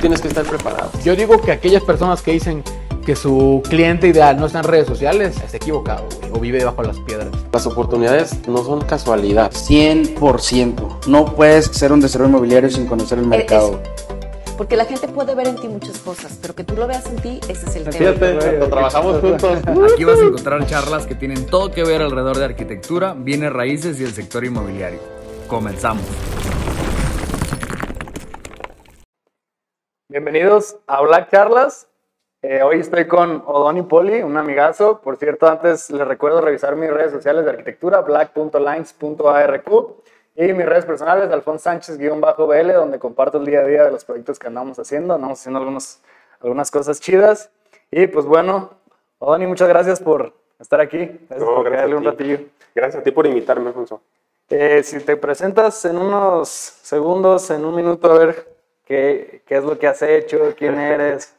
tienes que estar preparado. Yo digo que aquellas personas que dicen que su cliente ideal no está en redes sociales, está equivocado, güey, o vive debajo de las piedras. Las oportunidades no son casualidad. 100%. No puedes ser un desarrollo inmobiliario sin conocer el mercado. Porque la gente puede ver en ti muchas cosas, pero que tú lo veas en ti, ese es el tema. Fíjate, cuando trabajamos juntos. Aquí vas a encontrar charlas que tienen todo que ver alrededor de arquitectura, bienes raíces y el sector inmobiliario. Comenzamos. Bienvenidos a Black Charlas. Eh, hoy estoy con Odoni Poli, un amigazo. Por cierto, antes les recuerdo revisar mis redes sociales de arquitectura, black.lines.arq y mis redes personales, Alfonso Sánchez-BL, donde comparto el día a día de los proyectos que andamos haciendo. Andamos haciendo algunos, algunas cosas chidas. Y pues bueno, Odoni, muchas gracias por estar aquí. Gracias No, por gracias un ti. ratillo. Gracias a ti por invitarme, Alfonso. Eh, si te presentas en unos segundos, en un minuto, a ver qué, qué es lo que has hecho, quién eres,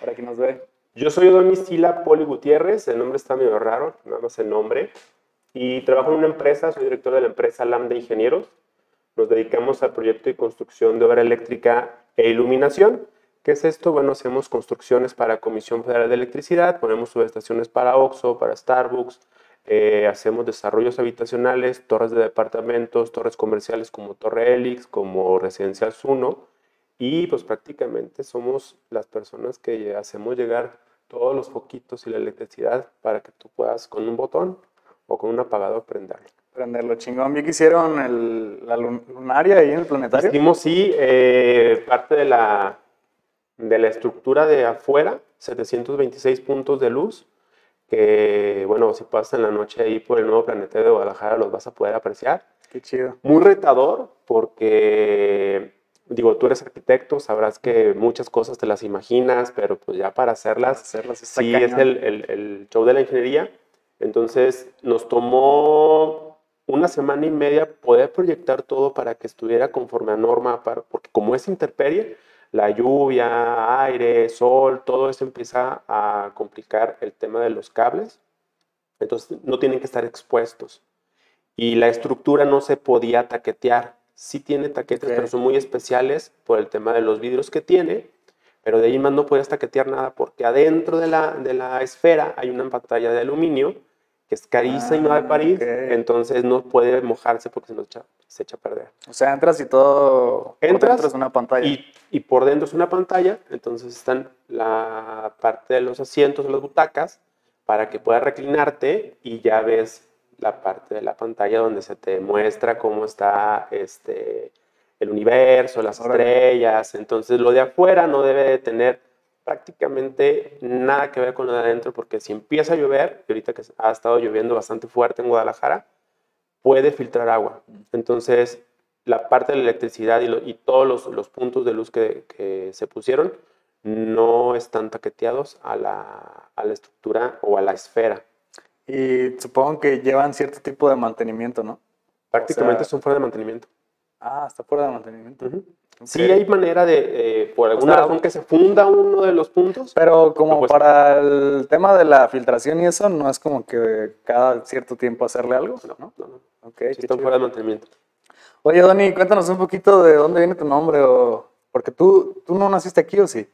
para que nos ve. Yo soy Don Sila Poli Gutiérrez, el nombre está medio raro, nada más el nombre. Y trabajo en una empresa, soy director de la empresa Lambda Ingenieros. Nos dedicamos al proyecto y construcción de obra eléctrica e iluminación. ¿Qué es esto? Bueno, hacemos construcciones para Comisión Federal de Electricidad, ponemos subestaciones para OXXO, para Starbucks, eh, hacemos desarrollos habitacionales, torres de departamentos, torres comerciales como Torre Helix, como Residencial Zuno. Y pues prácticamente somos las personas que hacemos llegar todos los foquitos y la electricidad para que tú puedas con un botón o con un apagador prenderlo. Prenderlo chingón. Vi que hicieron el- la lun- lunaria ahí en el planetario. Hicimos, sí, eh, parte de la, de la estructura de afuera, 726 puntos de luz, que, bueno, si pasas en la noche ahí por el nuevo planetario de Guadalajara los vas a poder apreciar. Qué chido. Muy retador porque, digo, tú eres arquitecto, sabrás que muchas cosas te las imaginas, pero pues ya para hacerlas, Hacerlas está sí es cañón. el, el- el show de la ingeniería. Entonces nos tomó una semana y media poder proyectar todo para que estuviera conforme a norma, para- porque como es interperie, la lluvia, aire, sol, todo eso empieza a complicar el tema de los cables. Entonces no tienen que estar expuestos. Y la estructura no se podía taquetear. Sí tiene taquetes, pero son muy especiales por el tema de los vidrios que tiene. Pero de ahí más no puedes taquetear nada porque adentro de la, de la esfera hay una pantalla de aluminio que es carísima Ah, de París. ok. Entonces no puede mojarse porque se, nos echa- se echa a perder. O sea, entras y todo. por Entras dentro es una pantalla. Y, y por dentro es una pantalla, entonces están la parte de los asientos o las butacas para que puedas reclinarte y ya ves la parte de la pantalla donde se te muestra cómo está este, el universo, las estrellas. Entonces lo de afuera no debe de tener prácticamente nada que ver con lo de adentro porque si empieza a llover, y ahorita que ha estado lloviendo bastante fuerte en Guadalajara, puede filtrar agua. Entonces, la parte de la electricidad y, lo- y todos los, los puntos de luz que, que se pusieron no están taqueteados a la, a la estructura o a la esfera. Y supongo que llevan cierto tipo de mantenimiento, ¿no? Prácticamente sea- son fuera de mantenimiento. Ah, está fuera de mantenimiento. Ujú. Ok. Sí hay manera de, eh, por alguna sea, razón, que se funda uno de los puntos. Pero como Pues- para el tema de la filtración y eso, no es como que cada cierto tiempo hacerle algo, No, ¿no? no, no. Ok, Sí están fuera de mantenimiento. Oye, Doni, cuéntanos un poquito de dónde viene tu nombre o... Porque tú, tú no naciste aquí, ¿o sí?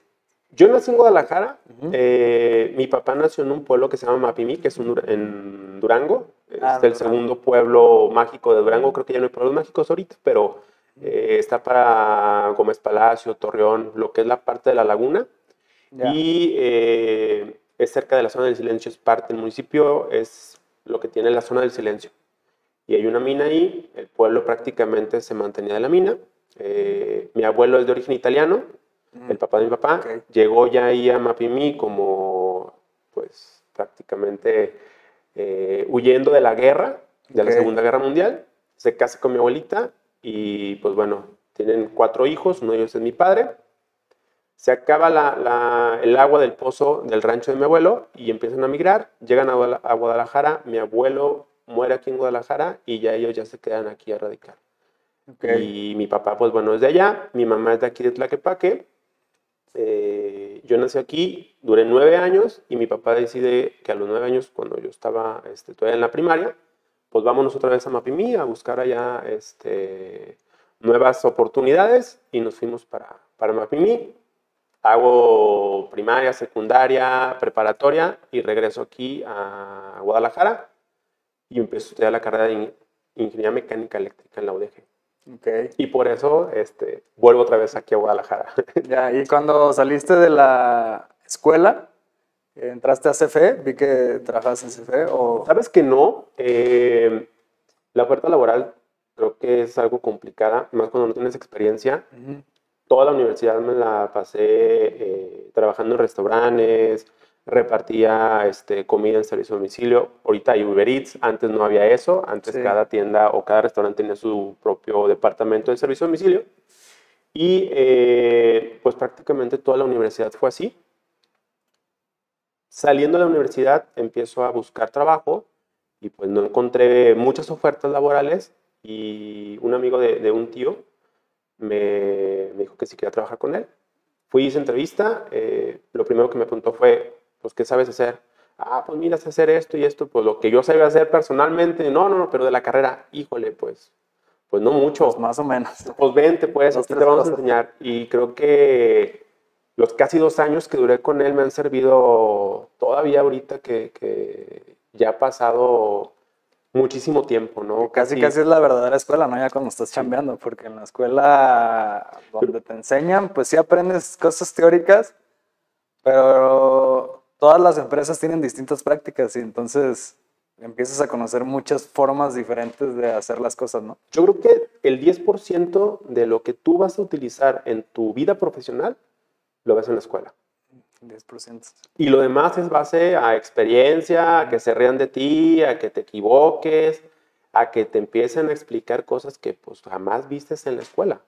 Yo nací en Guadalajara. Ujú. eh, mi papá nació en un pueblo que se llama Mapimí, que es un en Durango. Es Ah, el Durango. segundo pueblo mágico de Durango. Creo que ya no hay pueblos mágicos ahorita, pero eh, está para Gómez Palacio, Torreón, lo que es la parte de la laguna. Y eh, es cerca de la zona del silencio, es parte del municipio, es lo que tiene la zona del silencio. Y hay una mina ahí, el pueblo prácticamente se mantenía de la mina. Eh, mi abuelo es de origen italiano, Mm. el papá de mi papá, llegó ya ahí a Mapimí como, pues, prácticamente eh, huyendo de la guerra, de la Segunda Guerra Mundial. Se casa con mi abuelita y, pues, bueno, tienen cuatro hijos, uno de ellos es mi padre. Se acaba la- la- el agua del pozo del rancho de mi abuelo y empiezan a migrar, llegan a, Guadala- a Guadalajara, mi abuelo muere aquí en Guadalajara y ya ellos ya se quedan aquí a radicar. Y mi papá, pues bueno, es de allá, mi mamá es de aquí de Tlaquepaque. Eh, yo nací aquí, duré nueve años y mi papá decide que a los nueve años, cuando yo estaba este, todavía en la primaria, pues vámonos otra vez a Mapimí a buscar allá este, nuevas oportunidades y nos fuimos para, para Mapimí. hago primaria, secundaria, preparatoria y regreso aquí a Guadalajara y empiezo a estudiar la carrera de in- Ingeniería Mecánica Eléctrica en la UDG. Ok. Y por eso este, vuelvo otra vez aquí a Guadalajara. Ya, y cuando saliste de la escuela, entraste a CFE, vi que trabajabas en CFE, o... ¿Sabes que no? Eh, la oferta laboral creo que es algo complicada, más cuando no tienes experiencia. Toda la universidad me la pasé eh, trabajando en restaurantes, repartía este, comida en servicio a domicilio. Ahorita hay Uber Eats, antes no había eso. Antes Sí. cada tienda o cada restaurante tenía su propio departamento de servicio a domicilio. Y eh, pues prácticamente toda la universidad fue así. Saliendo de la universidad empiezo a buscar trabajo y pues no encontré muchas ofertas laborales y un amigo de, de un tío me, me dijo que si quería trabajar con él. Fui a esa entrevista, eh, lo primero que me preguntó fue, pues, ¿qué sabes hacer? Ah, pues mira, sé hacer esto y esto, pues lo que yo sabía hacer personalmente, no, no, no, pero de la carrera, híjole, pues, pues no mucho. Pues más o menos. Pues vente, pues, aquí te vamos a enseñar. Y creo que los casi dos años que duré con él me han servido todavía ahorita que, que ya ha pasado muchísimo tiempo, ¿no? Casi, casi es la verdadera escuela, ¿no? Ya cuando estás chambeando, porque en la escuela donde te enseñan, pues sí aprendes cosas teóricas, pero todas las empresas tienen distintas prácticas y entonces empiezas a conocer muchas formas diferentes de hacer las cosas, ¿no? Yo creo que el 10% de lo que tú vas a utilizar en tu vida profesional lo ves en la escuela. 10%. Y lo demás es base a experiencia, a que se rían de ti, a que te equivoques, a que te empiecen a explicar cosas que pues jamás vistes en la escuela.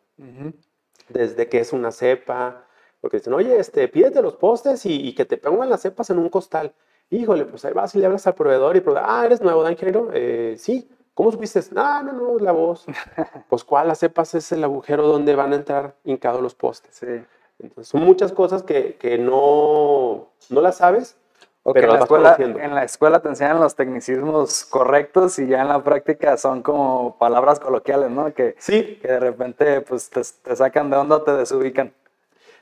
Desde que es una cepa, porque dicen, oye, este, pídete los postes y, y que te pongan las cepas en un costal. Híjole, pues ahí vas y le hablas al proveedor y proveedor, ah, ¿eres nuevo, ¿da ingeniero? "Eh, sí. ¿Cómo supiste? Ah, no, no, es la voz. pues, ¿cuál? Las cepas es el agujero donde van a entrar hincados los postes. Sí. Entonces, son muchas cosas que, que no, no las sabes, O que pero en la, escuela, en la escuela te enseñan los tecnicismos correctos y ya en la práctica son como palabras coloquiales, ¿no? Que, Sí, que de repente pues te, te sacan de onda o te desubican.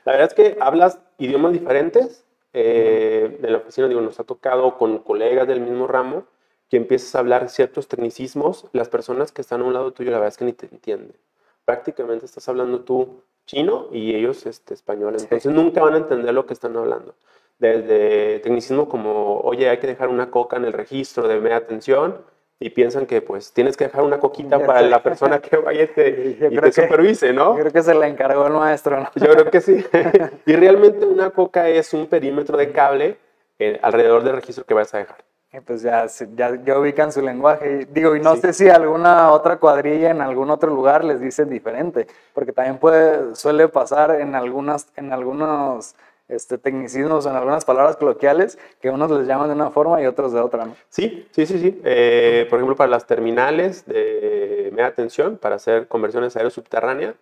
La verdad es que hablas idiomas diferentes. eh, en la oficina, digo, nos ha tocado con colegas del mismo ramo que empiezas a hablar ciertos tecnicismos. Las personas que están a un lado tuyo, la verdad es que ni te entienden. Prácticamente estás hablando tú chino y ellos este, español. Entonces nunca van a entender lo que están hablando. Desde tecnicismo como, oye, hay que dejar una coca en el registro de media tensión y piensan que pues tienes que dejar una coquita para la persona que vaya y te, y te supervise, ¿no? Yo creo que se le encargó el maestro, ¿no? Yo creo que sí. y realmente una coca es un perímetro de cable eh, alrededor del registro que vas a dejar. Y pues ya, ya, ya ubican su lenguaje. Digo, y no Sí. sé si alguna otra cuadrilla en algún otro lugar les dice diferente, porque también puede, suele pasar en algunas, en algunos este, tecnicismos, en algunas palabras coloquiales, que unos les llaman de una forma y otros de otra. Sí, sí, sí, sí. Eh, por ejemplo, para las terminales de media tensión, para hacer conversiones aéreos subterráneas,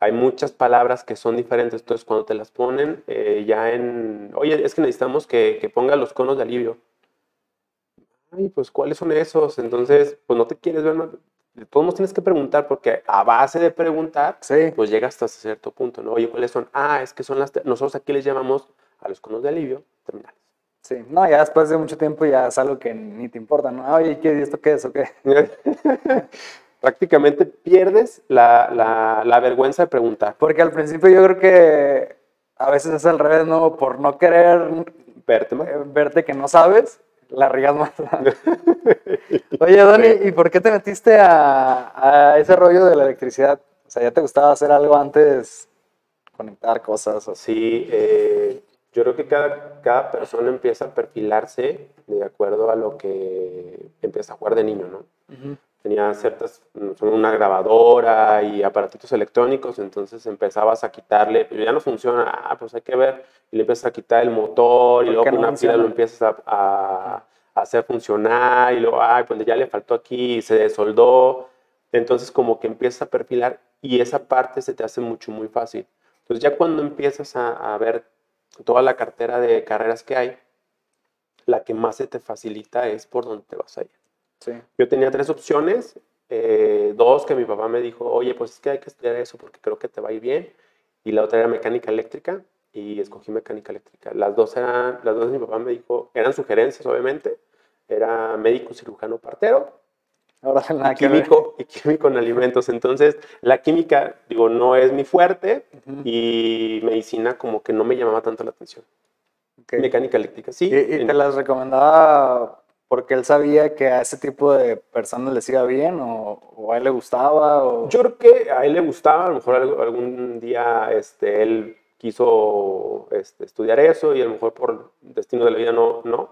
hay muchas palabras que son diferentes. Entonces, cuando te las ponen eh, ya en, oye, es que necesitamos que, que ponga los conos de alivio. Ay, pues, ¿cuáles son esos? Entonces, pues no te quieres ver. De todos modos tienes que preguntar, porque a base de preguntar, Sí. pues llega hasta cierto punto, ¿no? Oye, ¿cuáles son? Ah, es que son las, nosotros aquí les llamamos a los conos de alivio terminales. Sí, no, ya después de mucho tiempo ya es algo que ni te importa, ¿no? Oye, ¿qué, ¿esto qué es o qué? Prácticamente pierdes la, la, la vergüenza de preguntar. Porque al principio yo creo que a veces es al revés, ¿no? Por no querer Verte más. eh, verte que no sabes, la riegas más. Oye, Doni, ¿y por qué te metiste a, a ese rollo de la electricidad? O sea, ¿ya te gustaba hacer algo antes? Conectar cosas. o- Sí, eh, yo creo que cada, cada persona empieza a perfilarse de acuerdo a lo que empieza a jugar de niño, ¿no? Tenía ciertas, una grabadora y aparatitos electrónicos, entonces empezabas a quitarle, pero ya no funciona, ah, pues hay que ver, y le empiezas a quitar el motor, y ¿Por luego con no una pila lo empiezas a, a- a hacer funcionar, y luego, ay, pues ya le faltó aquí, y se desoldó, entonces como que empiezas a perfilar, y esa parte se te hace mucho, muy fácil. Entonces ya cuando empiezas a, a ver toda la cartera de carreras que hay, la que más se te facilita es por donde te vas a ir. Sí. Yo tenía tres opciones, eh, dos que mi papá me dijo, oye, pues es que hay que estudiar eso porque creo que te va a ir bien, y la otra era mecánica eléctrica, y escogí mecánica eléctrica. Las dos eran, las dos mi papá me dijo, eran sugerencias obviamente, era médico cirujano partero Ahora nada y químico, y químico en alimentos. Entonces, la química, digo, no es mi fuerte y medicina como que no me llamaba tanto la atención. Ok. Mecánica eléctrica, sí. Y, y te las recomendaba porque él sabía que a ese tipo de personas les iba bien o, o a él le gustaba o... Yo creo que a él le gustaba, a lo mejor algún día este, él quiso este, estudiar eso y a lo mejor por destino de la vida no. no.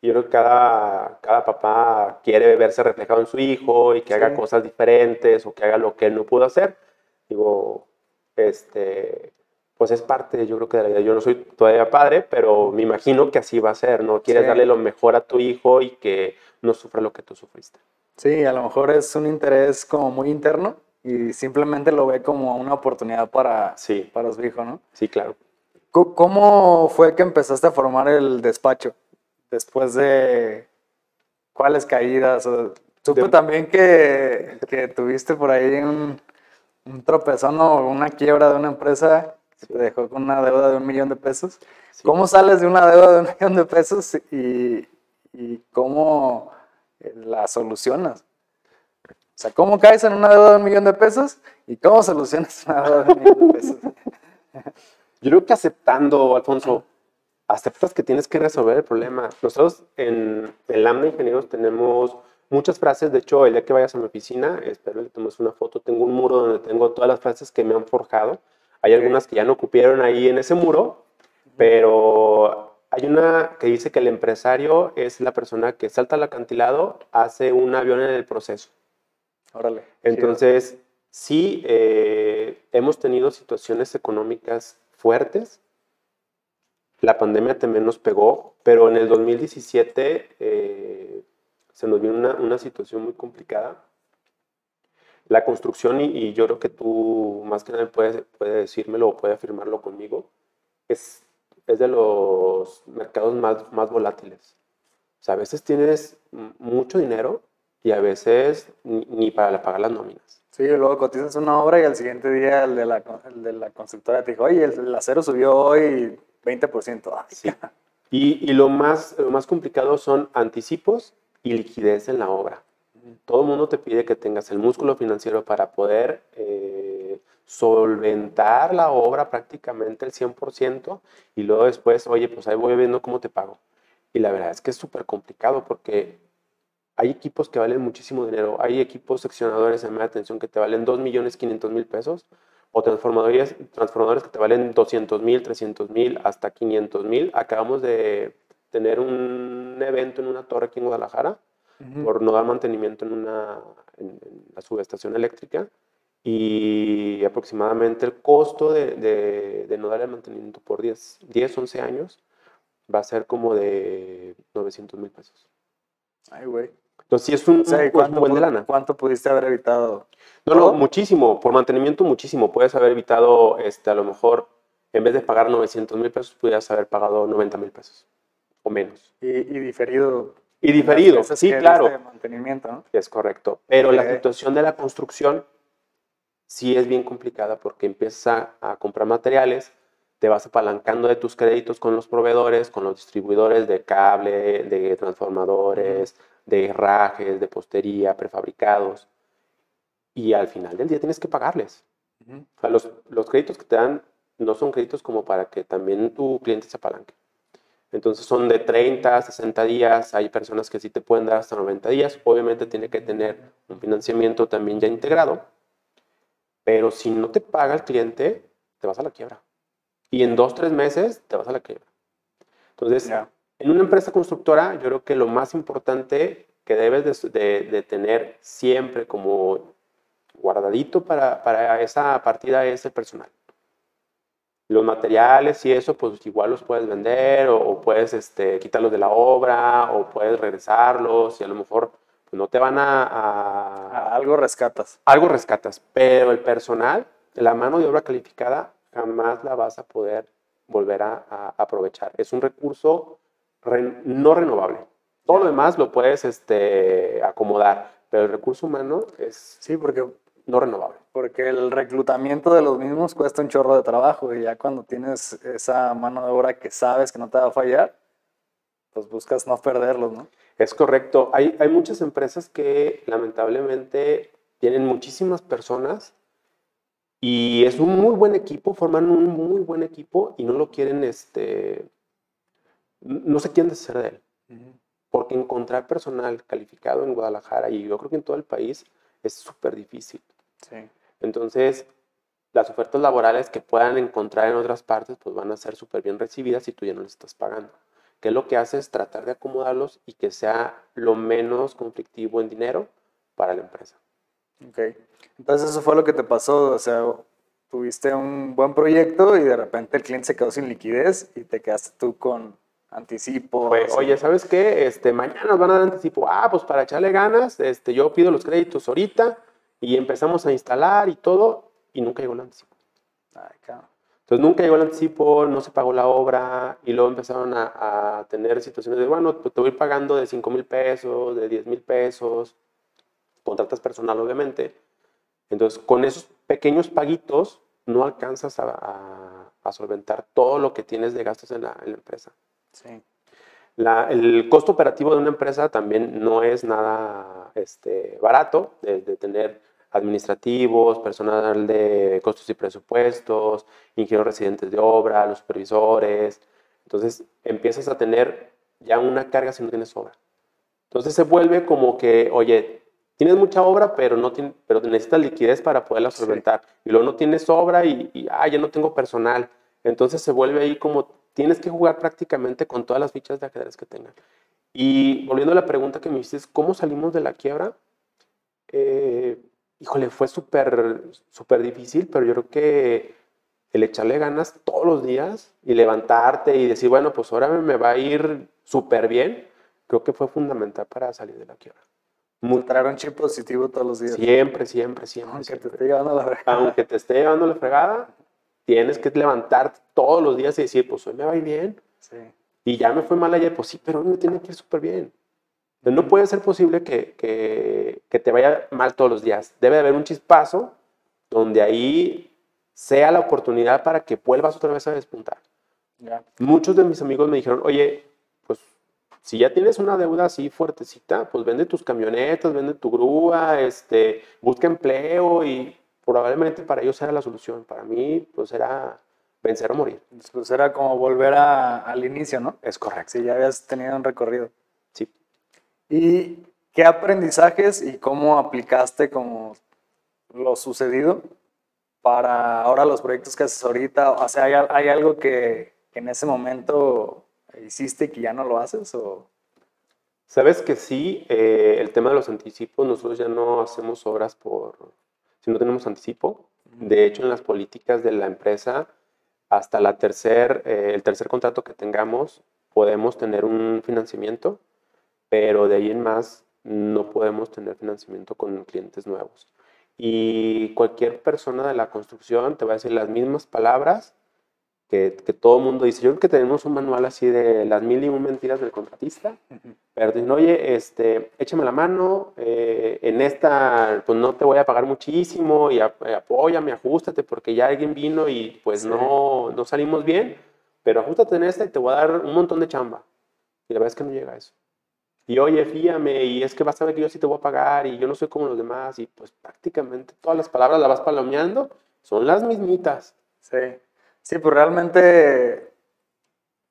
Yo creo que cada, cada papá quiere verse reflejado en su hijo y que haga Sí. cosas diferentes o que haga lo que él no pudo hacer. Digo, este, pues es parte, yo creo que de la vida. Yo no soy todavía padre, pero me imagino que así va a ser, ¿no? Quieres Sí. darle lo mejor a tu hijo y que no sufra lo que tú sufriste. Sí, a lo mejor es un interés como muy interno y simplemente lo ve como una oportunidad para, Sí, para su hijo, ¿no? sí, claro. ¿Cómo fue que empezaste a formar el despacho? Después de cuáles caídas. Supe De- también que, que tuviste por ahí un, un tropezón o una quiebra de una empresa que te dejó con una deuda de un millón de pesos. Sí. ¿Cómo sales de una deuda de un millón de pesos y, y cómo eh, la solucionas? O sea, ¿cómo caes en una deuda de un millón de pesos y cómo solucionas una deuda de un millón de pesos? Yo creo que aceptando, Alfonso, aceptas que tienes que resolver el problema. Nosotros en el AMNA Ingenieros tenemos muchas frases. De hecho, el día que vayas a mi oficina, espero que tomes una foto. Tengo un muro donde tengo todas las frases que me han forjado. Hay algunas que ya no cupieron ahí en ese muro, pero hay una que dice que el empresario es la persona que salta al acantilado, hace un avión en el proceso. Órale. Entonces, sí, eh, hemos tenido situaciones económicas fuertes. La pandemia también nos pegó, pero en el 2017 eh, se nos vino una, una situación muy complicada. La construcción, y, y yo creo que tú más que nadie puedes, puede decírmelo o puede afirmarlo conmigo, es, es de los mercados más, más volátiles. O sea, a veces tienes mucho dinero y a veces ni, ni para pagar las nóminas. Sí, luego cotizas una obra y al siguiente día el de la, el de la constructora te dijo, oye, el, el acero subió hoy 20%. Ay, Sí. Y, y lo, más, lo más complicado son anticipos y liquidez en la obra. Todo el mundo te pide que tengas el músculo financiero para poder eh, solventar la obra prácticamente el 100% y luego después, oye, pues ahí voy viendo cómo te pago. Y la verdad es que es súper complicado porque hay equipos que valen muchísimo dinero. Hay equipos seccionadores en media tensión que te valen 2 millones 500 mil pesos o transformadores, transformadores que te valen 200 mil, 300 mil, hasta 500 mil. Acabamos de tener un evento en una torre aquí en Guadalajara por no dar mantenimiento en, una, en, en la subestación eléctrica y aproximadamente el costo de, de, de no darle mantenimiento por 10, 10, 11 años va a ser como de 900 mil pesos. Ay, güey. Entonces sí es un, O sea, ¿y un- un ¿cuánto, buen de lana. ¿cuánto pudiste haber evitado? No, no, muchísimo. Por mantenimiento, muchísimo. Puedes haber evitado, este, a lo mejor, en vez de pagar 900 mil pesos, pudieras haber pagado 90 mil pesos o menos. Y, y diferido. Y diferido, sí, claro. de mantenimiento, ¿no? Es correcto. Pero la situación de la construcción sí es bien complicada porque empiezas a, a comprar materiales, te vas apalancando de tus créditos con los proveedores, con los distribuidores de cable, de transformadores, de herrajes, de postería, prefabricados. Y al final del día tienes que pagarles. O sea, los, los créditos que te dan no son créditos como para que también tu cliente se apalanque. Entonces son de 30 a 60 días, hay personas que sí te pueden dar hasta 90 días, obviamente tiene que tener un financiamiento también ya integrado, pero si no te paga el cliente, te vas a la quiebra. Y en dos, tres meses te vas a la quiebra. Entonces, Ya. en una empresa constructora, yo creo que lo más importante que debes de, de- de tener siempre como guardadito para, para esa partida es el personal. Los materiales y eso, pues igual los puedes vender o, o puedes este, quitarlos de la obra o puedes regresarlos y a lo mejor pues, no te van a, a- A- Algo rescatas. algo rescatas, pero el personal, la mano de obra calificada, jamás la vas a poder volver a, a aprovechar. Es un recurso re- no renovable. Todo lo demás lo puedes este, acomodar, pero el recurso humano es... Sí, porque no renovables. Porque el reclutamiento de los mismos cuesta un chorro de trabajo y ya cuando tienes esa mano de obra que sabes que no te va a fallar, pues buscas no perderlos, ¿no? Es correcto. Hay, hay muchas empresas que lamentablemente tienen muchísimas personas y es un muy buen equipo, forman un muy buen equipo y no lo quieren, este, no se quieren deshacer de él. Porque encontrar personal calificado en Guadalajara y yo creo que en todo el país es súper difícil. Sí. Entonces, las ofertas laborales que puedan encontrar en otras partes, pues van a ser súper bien recibidas si tú ya no les estás pagando. Que lo que hace es tratar de acomodarlos y que sea lo menos conflictivo en dinero para la empresa. Ok. Entonces eso fue lo que te pasó, o sea, tuviste un buen proyecto y de repente el cliente se quedó sin liquidez y te quedaste tú con anticipo. Fue, oye, ¿sabes qué? Este, mañana nos van a dar anticipo. Ah, pues para echarle ganas, este, yo pido los créditos ahorita y empezamos a instalar y todo y nunca llegó el anticipo. Ay, cabrón. Entonces nunca llegó el anticipo, no se pagó la obra y luego empezaron a, a tener situaciones de, bueno, pues te voy pagando de 5 mil pesos, de 10 mil pesos, contratas personal obviamente. Entonces con esos pequeños paguitos no alcanzas a, a- a solventar todo lo que tienes de gastos en la, en la empresa. Sí. La- el costo operativo de una empresa también no es nada este, barato, de, de tener administrativos, personal de costos y presupuestos, ingenieros residentes de obra, los supervisores. Entonces empiezas a tener ya una carga si no tienes obra. Entonces se vuelve como que, oye, tienes mucha obra, pero, no tien- pero necesitas liquidez para poderla Sí. solventar. Y luego no tienes obra y, y, ah, ya no tengo personal. Entonces se vuelve ahí como tienes que jugar prácticamente con todas las fichas de ajedrez que tengan. Y volviendo a la pregunta que me hiciste, ¿cómo salimos de la quiebra? Eh, híjole, fue súper, súper difícil, pero yo creo que el echarle ganas todos los días y levantarte y decir, bueno, pues ahora me va a ir súper bien, creo que fue fundamental para salir de la quiebra. Traer un chip positivo todos los días. Siempre, siempre, siempre. Aunque te siempre. esté llevando la verga. Aunque te esté llevando la fregada, tienes que levantarte todos los días y decir, pues hoy me va a ir bien. Sí. Y ya me fue mal ayer, pues sí, pero hoy me tiene que ir súper bien. No puede ser posible que, que, que te vaya mal todos los días. Debe de haber un chispazo donde ahí sea la oportunidad para que vuelvas otra vez a despuntar. Ya. Muchos de mis amigos me dijeron, oye, pues si ya tienes una deuda así fuertecita, pues vende tus camionetas, vende tu grúa, este, busca empleo y probablemente para ellos era la solución. Para mí, pues era vencer o morir. Pues era como volver a- al inicio, ¿no? Es correcto. Si ya habías tenido un recorrido. ¿Y qué aprendizajes y cómo aplicaste como lo sucedido para ahora los proyectos que haces ahorita? O sea, ¿hay, hay algo que, que en ese momento hiciste que ya no lo haces? O... Sabes que sí, eh, el tema de los anticipos, nosotros ya no hacemos obras por si no tenemos anticipo. De hecho, en las políticas de la empresa, hasta la tercer, eh, el tercer contrato que tengamos, podemos tener un financiamiento, pero de ahí en más no podemos tener financiamiento con clientes nuevos. Y cualquier persona de la construcción te va a decir las mismas palabras que, que todo el mundo dice. Yo creo que tenemos un manual así de las mil y un mentiras del contratista. Pero dicen, oye, este, échame la mano, eh, en esta, pues no te voy a pagar muchísimo y ap- eh, apóyame, ajustate, porque ya alguien vino y pues Sí. no, no salimos bien, pero ajustate en esta y te voy a dar un montón de chamba. Y la verdad es que no llega a eso. Y oye, fíjame, y es que vas a ver que yo sí te voy a pagar y yo no soy como los demás, y pues prácticamente todas las palabras las vas palomeando, son las mismitas. Sí, sí, pues realmente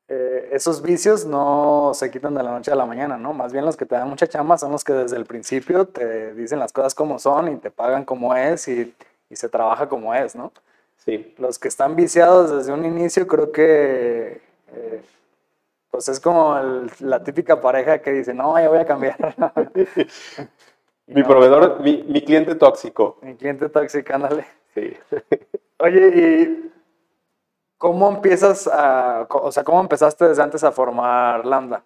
eh, esos vicios no se quitan de la noche a la mañana, ¿no? Más bien los que te dan mucha chamba son los que desde el principio te dicen las cosas como son y te pagan como es y, y se trabaja como es, ¿no? Sí, Los que están viciados desde un inicio creo que eh, pues es como el- la típica pareja que dice, no, ya voy a cambiar. Mi no, proveedor, mi, mi cliente tóxico. Mi cliente tóxico, ándale. Sí. Oye, ¿y cómo empiezas a, o sea, cómo empezaste desde antes a formar Lambda?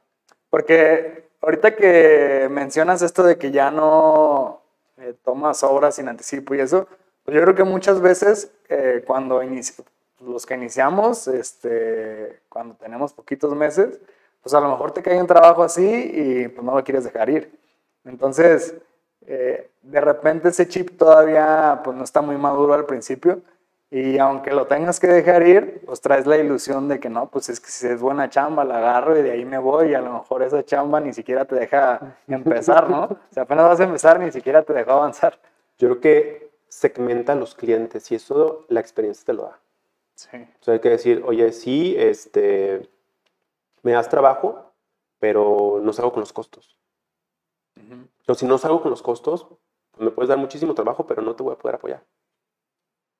Porque ahorita que mencionas esto de que ya no eh, tomas obras sin anticipo y eso, pues yo creo que muchas veces eh, cuando inici- los que iniciamos, este, cuando tenemos poquitos meses, pues a lo mejor te cae un trabajo así y pues no lo quieres dejar ir. Entonces, eh, de repente ese chip todavía pues no está muy maduro al principio y aunque lo tengas que dejar ir, pues traes la ilusión de que no, pues es que si es buena chamba, la agarro y de ahí me voy y a lo mejor esa chamba ni siquiera te deja empezar, ¿no? O sea, apenas vas a empezar, ni siquiera te deja avanzar. Yo creo que segmenta a los clientes y eso la experiencia te lo da. Sí. O sea, hay que decir, oye, sí, este, me das trabajo, pero no salgo con los costos. O si no salgo con los costos, pues me puedes dar muchísimo trabajo, pero no te voy a poder apoyar.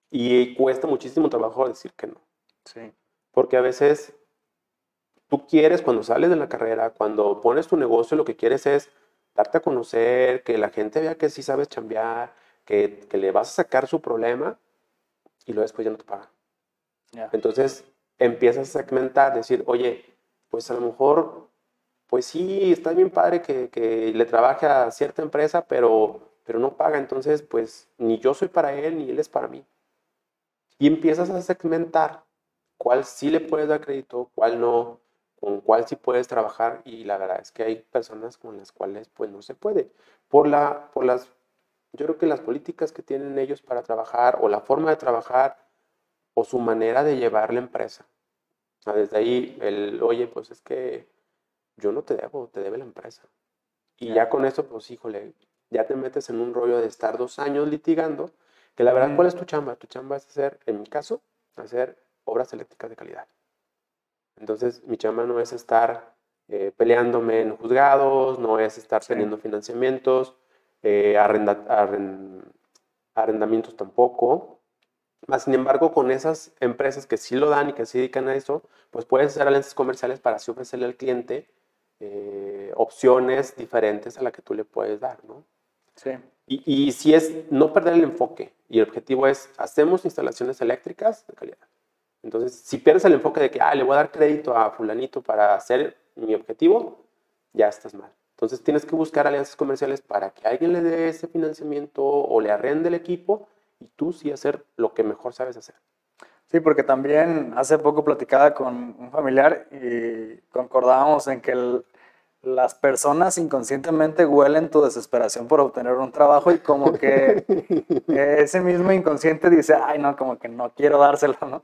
Y cuesta muchísimo trabajo decir que no. Sí. Porque a veces tú quieres, cuando sales de la carrera, cuando pones tu negocio, lo que quieres es darte a conocer, que la gente vea que sí sabes chambear, que, que le vas a sacar su problema y luego después ya no te pagan. Entonces empiezas a segmentar, decir, oye, pues a lo mejor, pues sí, está bien padre que, que le trabaje a cierta empresa, pero, pero no paga, entonces pues ni yo soy para él, ni él es para mí. Y empiezas a segmentar cuál sí le puedes dar crédito, cuál no, con cuál sí puedes trabajar y la verdad es que hay personas con las cuales pues no se puede. Por, la, por las, yo creo que las políticas que tienen ellos para trabajar o la forma de trabajar o su manera de llevar la empresa. Desde ahí, el, oye, pues es que yo no te debo, te debe la empresa. Y ya con eso, pues híjole, ya te metes en un rollo de estar dos años litigando, que la verdad, ¿cuál es tu chamba? Tu chamba es hacer, en mi caso, hacer obras eléctricas de calidad. Entonces, mi chamba no es estar eh, peleándome en juzgados, no es estar teniendo financiamientos, eh, arrenda- arren- arrendamientos tampoco. Más sin embargo, con esas empresas que sí lo dan y que se dedican a eso, pues puedes hacer alianzas comerciales para así ofrecerle al cliente eh, opciones diferentes a la que tú le puedes dar, ¿no? Sí. Y, y si es no perder el enfoque y el objetivo es hacemos instalaciones eléctricas de calidad. Entonces, si pierdes el enfoque de que, ah, le voy a dar crédito a fulanito para hacer mi objetivo, ya estás mal. Entonces, tienes que buscar alianzas comerciales para que alguien le dé ese financiamiento o le arrende el equipo y tú sí hacer lo que mejor sabes hacer. Sí, porque también hace poco platicaba con un familiar y concordábamos en que el- las personas inconscientemente huelen tu desesperación por obtener un trabajo y como que ese mismo inconsciente dice, ay, no, como que no quiero dárselo, ¿no?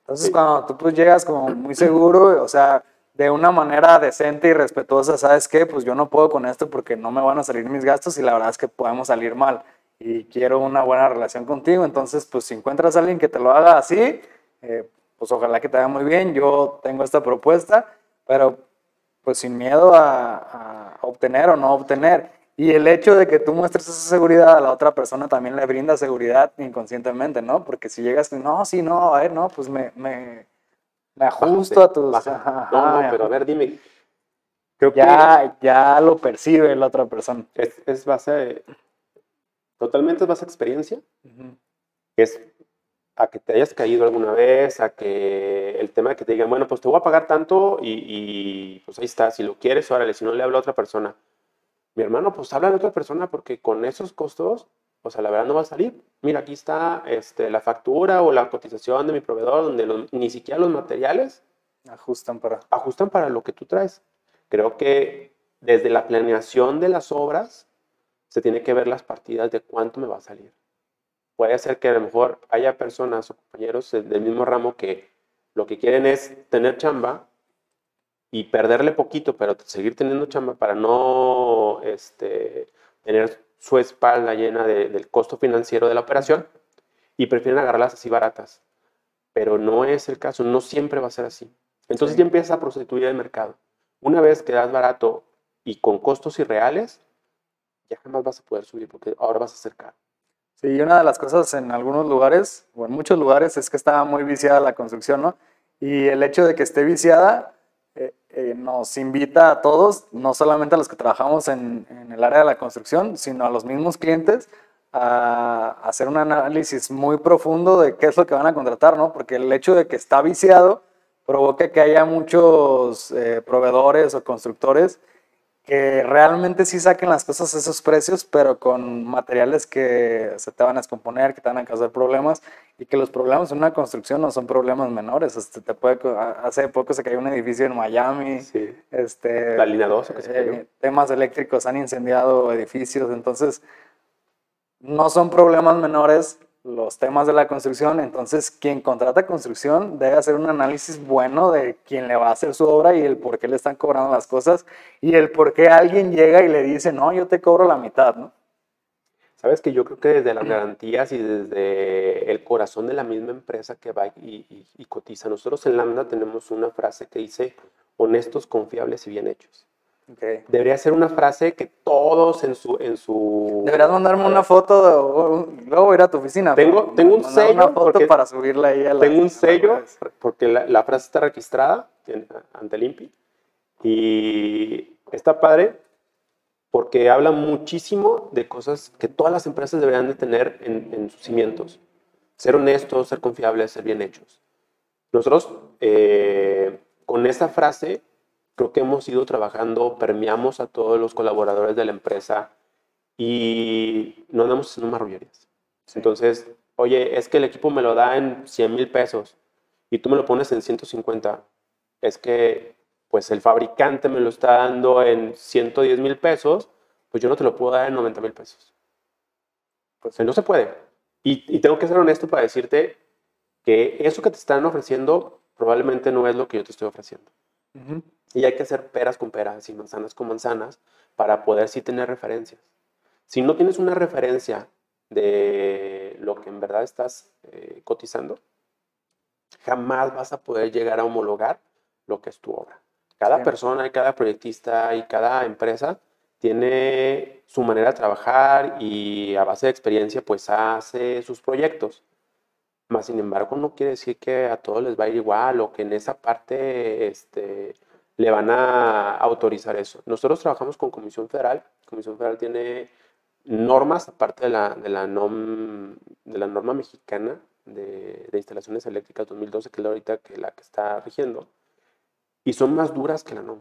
Entonces, cuando tú pues llegas como muy seguro, o sea, de una manera decente y respetuosa, ¿sabes qué? Pues yo no puedo con esto porque no me van a salir mis gastos y la verdad es que podemos salir mal y quiero una buena relación contigo. Entonces, pues si encuentras a alguien que te lo haga así, eh, pues ojalá que te haga muy bien. Yo tengo esta propuesta, pero pues sin miedo a, a obtener o no obtener. Y el hecho de que tú muestres esa seguridad a la otra persona también le brinda seguridad inconscientemente, ¿no? Porque si llegas, no, sí, no, a ver, no, pues me, me, me ajusto a tus... Ajá, No, ajá, no, pero a ver, dime. Creo que ya, ya lo percibe la otra persona. es, es base, totalmente es a experiencia. Ujú. es a que te hayas caído alguna vez, a que el tema de que te digan, bueno, pues te voy a pagar tanto y, y, pues ahí está, si lo quieres, órale, si no le hablo a otra persona. Mi hermano, pues habla de otra persona porque con esos costos, o sea, la verdad no va a salir. Mira, aquí está este, la factura o la cotización de mi proveedor, donde los- ni siquiera los materiales Ajustan para... ajustan para lo que tú traes. Creo que desde la planeación de las obras se tiene que ver las partidas de cuánto me va a salir. Puede ser que a lo mejor haya personas o compañeros del mismo ramo que lo que quieren es tener chamba y perderle poquito, pero seguir teniendo chamba para no este, tener su espalda llena de- del costo financiero de la operación y prefieren agarrarlas así baratas. Pero no es el caso, no siempre va a ser así. Entonces Sí. ya empiezas a prostituir el mercado. Una vez que das barato y con costos irreales, ya jamás vas a poder subir porque ahora vas a ser caro. Sí, una de las cosas en algunos lugares, o en muchos lugares, es que está muy viciada la construcción, ¿no? Y el hecho de que esté viciada eh, eh, nos invita a todos, no solamente a los que trabajamos en, el área de la construcción, sino a los mismos clientes, a, a hacer un análisis muy profundo de qué es lo que van a contratar, ¿no? Porque el hecho de que está viciado provoca que haya muchos eh, proveedores o constructores que realmente sí saquen las cosas a esos precios, pero con materiales que se te van a descomponer, que te van a causar problemas. Y que los problemas en una construcción no son problemas menores. Este, te puede, hace poco se cayó un edificio en Miami. Sí. Este, La línea 12 que se eh, cayó. temas eléctricos han incendiado edificios. Entonces, no son problemas menores los temas de la construcción. Entonces, quien contrata construcción debe hacer un análisis bueno de quién le va a hacer su obra y el por qué le están cobrando las cosas y el por qué alguien llega y le dice, no, yo te cobro la mitad, ¿no? Sabes que yo creo que desde las garantías y desde el corazón de la misma empresa que va y, y- y cotiza, nosotros en Lambda tenemos una frase que dice honestos, confiables y bien hechos. Okay. Debería ser una frase que todos en su... En su Deberías mandarme una foto, de- o- luego ir a tu oficina. Tengo- pero tengo un sello Una foto porque para subirla ahí a la Tengo un sello porque la, la frase está registrada en- ante el INPI y está padre porque habla muchísimo de cosas que todas las empresas deberían de tener en, en sus cimientos. Ser honestos, ser confiables, ser bien hechos. Nosotros eh, con esa frase creo que hemos ido trabajando, permeamos a todos los colaboradores de la empresa y no andamos haciendo marrullerías. Entonces, oye, es que el equipo me lo da en 100 mil pesos y tú me lo pones en 150. Es que, pues, el fabricante me lo está dando en 110 mil pesos, pues yo no te lo puedo dar en 90 mil pesos. Pues no se puede. Y, y tengo que ser honesto para decirte que eso que te están ofreciendo probablemente no es lo que yo te estoy ofreciendo. Ujú. Y hay que hacer peras con peras y manzanas con manzanas para poder sí tener referencias. Si no tienes una referencia de lo que en verdad estás eh, cotizando, jamás vas a poder llegar a homologar lo que es tu obra. Cada Sí. persona y cada proyectista y cada empresa tiene su manera de trabajar y a base de experiencia pues hace sus proyectos. Más sin embargo, no quiere decir que a todos les va a ir igual o que en esa parte este, le van a autorizar eso. Nosotros trabajamos con Comisión Federal. Comisión Federal tiene normas, aparte de la, de la, nom- de la norma mexicana de, de instalaciones eléctricas 2012, que es la ahorita que la que está rigiendo, y son más duras que la NOM.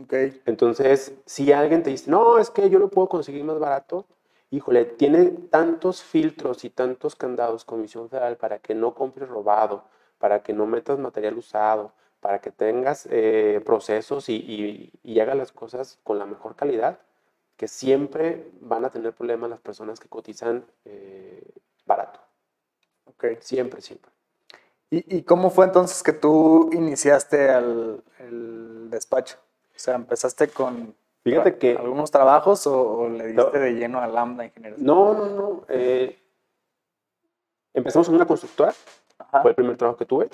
Ok. Entonces, si alguien te dice, no, es que yo lo puedo conseguir más barato, híjole, tiene tantos filtros y tantos candados Comisión Federal para que no compres robado, para que no metas material usado, para que tengas eh, procesos y, y, y hagas las cosas con la mejor calidad, que siempre van a tener problemas las personas que cotizan eh, barato. Ok. Siempre, siempre. ¿Y, y cómo fue entonces que tú iniciaste al, el despacho? O sea, ¿empezaste con Fíjate que... algunos trabajos o, o le diste No. de lleno a Lambda Ingenieros? No, no, no. eh, empezamos en una constructora. Ajá. Fue el primer trabajo que tuve.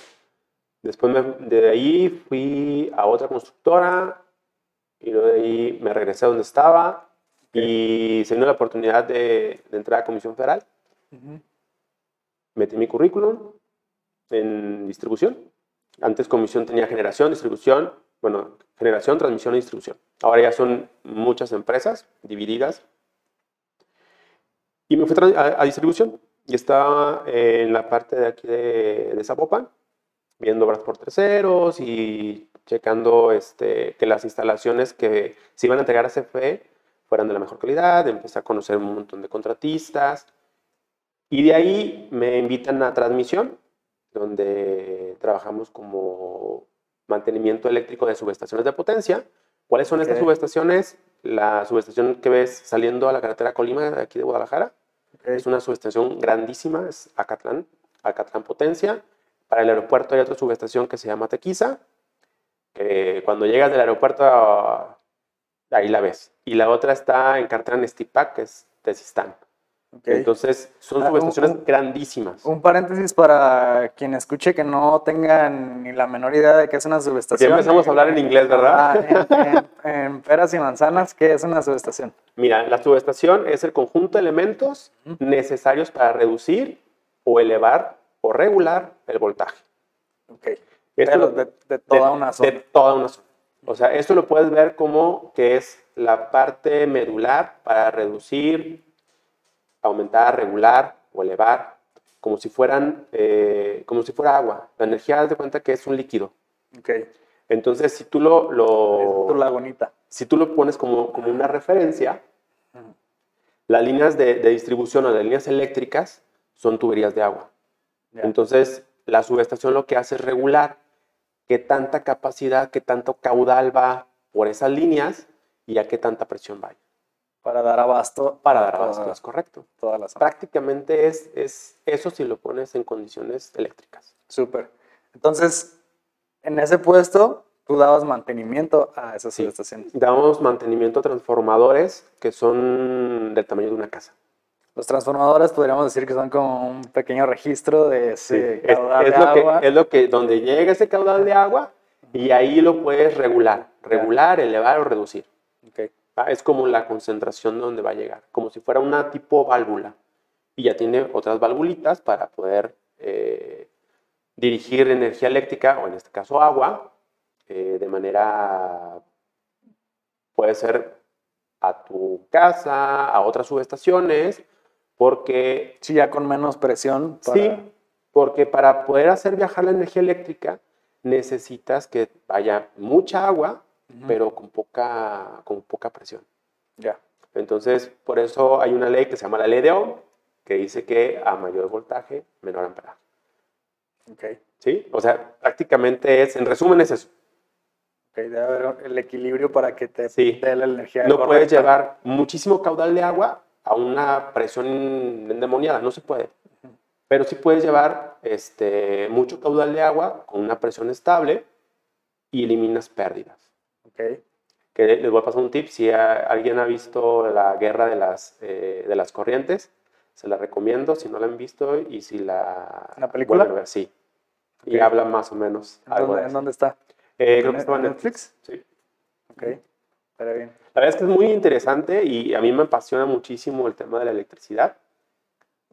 Después me- de ahí fui a otra constructora y luego de ahí me regresé a donde estaba y se me dio la oportunidad de, de entrar a Comisión Federal. Metí mi currículum en distribución. Antes Comisión tenía generación, distribución, bueno, generación, transmisión y distribución. Ahora ya son muchas empresas divididas. Y me fui a distribución y estaba en la parte de aquí de, de Zapopan, viendo obras por terceros y checando este, que las instalaciones que se iban a entregar a CFE fueran de la mejor calidad, empecé a conocer un montón de contratistas y de ahí me invitan a transmisión, donde trabajamos como mantenimiento eléctrico de subestaciones de potencia. ¿Cuáles son estas subestaciones? La subestación que ves saliendo a la carretera Colima, de aquí de Guadalajara, Ok. es una subestación grandísima, es Acatlán, Acatlán Potencia. Para el aeropuerto hay otra subestación que se llama Tequiza, que cuando llegas del aeropuerto, ah, ahí la ves. Y la otra está en carretera Nestipac, que es Tezistán. Ok. Entonces, son Ah, un- subestaciones un- grandísimas. Un paréntesis para quien escuche que no tengan ni la menor idea de qué es una subestación. ya empezamos a hablar en inglés, ¿verdad? Ah, en, en- en peras y manzanas, ¿qué es una subestación? Mira, la subestación es el conjunto de elementos necesarios para reducir o elevar o regular el voltaje. Ok. Esto Pero lo- de, de toda una zona. De toda una zona. O sea, esto lo puedes ver como que es la parte medular para reducir, aumentar, regular o elevar, como si fueran, eh, como si fuera agua. La energía, haz de cuenta que es un líquido. Ok. Entonces, si tú lo, lo- Es tu lagunita. si tú lo pones como, como una referencia, las líneas de, de distribución o las líneas eléctricas son tuberías de agua. Entonces, la subestación lo que hace es regular qué tanta capacidad, qué tanto caudal va por esas líneas y a qué tanta presión vaya. Para dar abasto Para dar abasto, es correcto. toda la zona. Prácticamente es, es eso si lo pones en condiciones eléctricas. Súper. Entonces, en ese puesto, tú dabas mantenimiento a esas Sí. subestaciones. Damos mantenimiento a transformadores que son del tamaño de una casa. Los transformadores podríamos decir que son como un pequeño registro de ese Es, caudal es de lo agua. que, es lo que, donde llega ese caudal de agua y ahí lo puedes regular, regular, elevar o reducir. Ok. ¿va? Es como la concentración donde va a llegar, como si fuera una tipo válvula. Y ya tiene otras valvulitas para poder eh, dirigir energía eléctrica, o en este caso agua, eh, de manera, puede ser a tu casa, a otras subestaciones, porque Sí, ya con menos presión. para- Sí, porque para poder hacer viajar la energía eléctrica necesitas que vaya mucha agua, Ujú. pero con poca, con poca presión. Ya. Entonces, por eso hay una ley que se llama la ley de Ohm, que dice que a mayor voltaje, menor amperaje. Ok. ¿Sí? O sea, prácticamente es, en resumen es eso. Ok, debe haber el equilibrio para que te Sí. dé la energía. No puedes correcta. llevar muchísimo caudal de agua a una presión endemoniada, no se puede. Pero sí puedes llevar este, mucho caudal de agua con una presión estable y eliminas pérdidas. Ok. Que les voy a pasar un tip, si a- alguien ha visto la guerra de las, eh, de las corrientes, se la recomiendo si no la han visto y si la... ¿La película? ver, sí. Y Ok. habla más o menos ¿En algo dónde, de en eso. dónde está? Eh, creo ¿En que estaba en Netflix? Netflix. Sí. Ok. Está bien. La verdad es que es muy interesante y a mí me apasiona muchísimo el tema de la electricidad.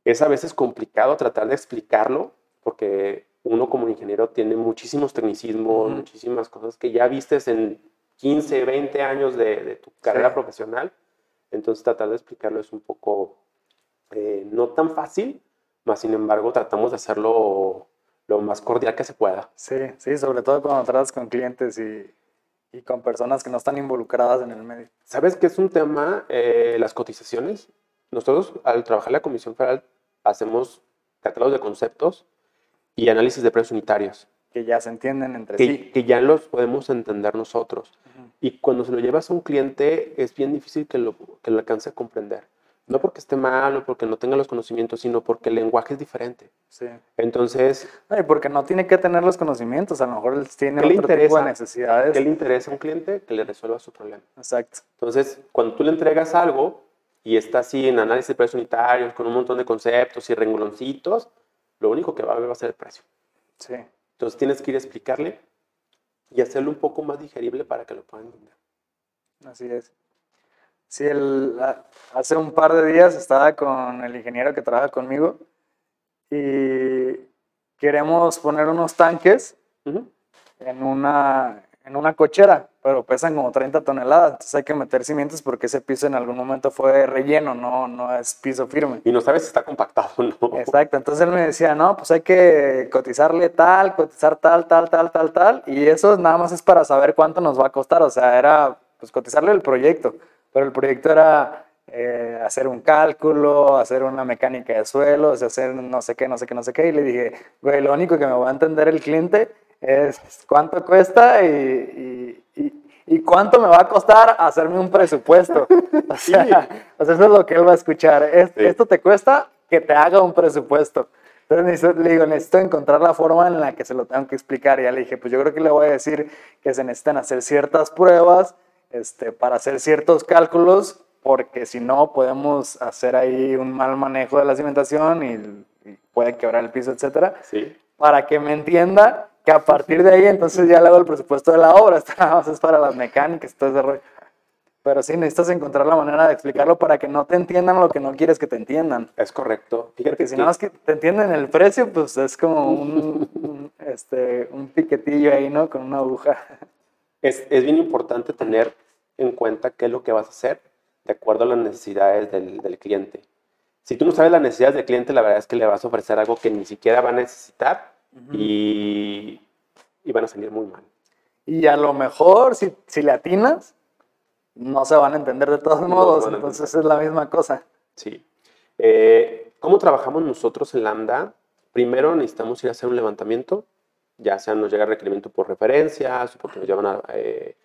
Es a veces complicado tratar de explicarlo porque uno como ingeniero tiene muchísimos tecnicismos, Ujú. muchísimas cosas que ya vistes en 15, 20 años de, de tu carrera Sí. profesional. Entonces tratar de explicarlo es un poco eh, no tan fácil, más sin embargo tratamos de hacerlo lo más cordial que se pueda. Sí, sí, sobre todo cuando tratas con clientes y, y con personas que no están involucradas en el medio. ¿Sabes qué es un tema? Eh, las cotizaciones. Nosotros, al trabajar la Comisión Federal, hacemos catálogos de conceptos y análisis de precios unitarios, Que ya se entienden entre que, sí. que ya los podemos entender nosotros. Ujú. Y cuando se lo llevas a un cliente, es bien difícil que lo, que lo alcance a comprender. No porque esté mal o porque no tenga los conocimientos, sino porque el lenguaje es diferente. Sí. Entonces, No, y porque no tiene que tener los conocimientos, a lo mejor tiene ¿Qué le otro tipo de interesa? necesidades. ¿qué le interesa a un cliente? Que le resuelva su problema. Exacto. Entonces, cuando tú le entregas algo y está así en análisis de precios unitarios, con un montón de conceptos y rengloncitos, lo único que va a ver va a ser el precio. Sí. Entonces tienes que ir a explicarle y hacerlo un poco más digerible para que lo puedan entender. Así es. Sí, el, hace un par de días estaba con el ingeniero que trabaja conmigo y queremos poner unos tanques en una, en una cochera, pero pesan como 30 toneladas, entonces hay que meter cimientos porque ese piso en algún momento fue relleno, no, no es piso firme. Y no sabes si está compactado o no. Exacto, entonces él me decía, no, pues hay que cotizarle tal, cotizar tal, tal, tal, tal, tal, y eso nada más es para saber cuánto nos va a costar, o sea, era pues cotizarle el proyecto, pero el proyecto era eh, hacer un cálculo, hacer una mecánica de suelos, hacer no sé qué, no sé qué, no sé qué, y le dije, güey, lo único que me va a entender el cliente es cuánto cuesta y, y- y- y cuánto me va a costar hacerme un presupuesto. O sea, o sea, eso es lo que él va a escuchar. Es- Sí. Esto te cuesta que te haga un presupuesto. Entonces le digo, necesito encontrar la forma en la que se lo tengo que explicar. Y ya le dije, pues yo creo que le voy a decir que se necesitan hacer ciertas pruebas este, para hacer ciertos cálculos, porque si no podemos hacer ahí un mal manejo de la cimentación y, y puede quebrar el piso, etcétera Sí. para que me entienda que a partir de ahí entonces ya le hago el presupuesto de la obra, esto nada más es para las mecánicas, todo ese rollo. Pero sí, necesitas encontrar la manera de explicarlo para que no te entiendan lo que no quieres que te entiendan. Es correcto. Fíjate Porque si que- no es que te entienden el precio, pues es como un, un, este, un piquetillo ahí, ¿no? Con una aguja. es, es bien importante tener en cuenta qué es lo que vas a hacer de acuerdo a las necesidades del, del cliente. Si tú no sabes las necesidades del cliente, la verdad es que le vas a ofrecer algo que ni siquiera va a necesitar y, y van a salir muy mal. Y a lo mejor, si, si le atinas, no se van a entender de todos No modos, entonces es la misma cosa. Sí. Eh, ¿Cómo trabajamos nosotros en Lambda? primero necesitamos ir a hacer un levantamiento, ya sea nos llega requerimiento por referencias, porque nos llaman a, eh,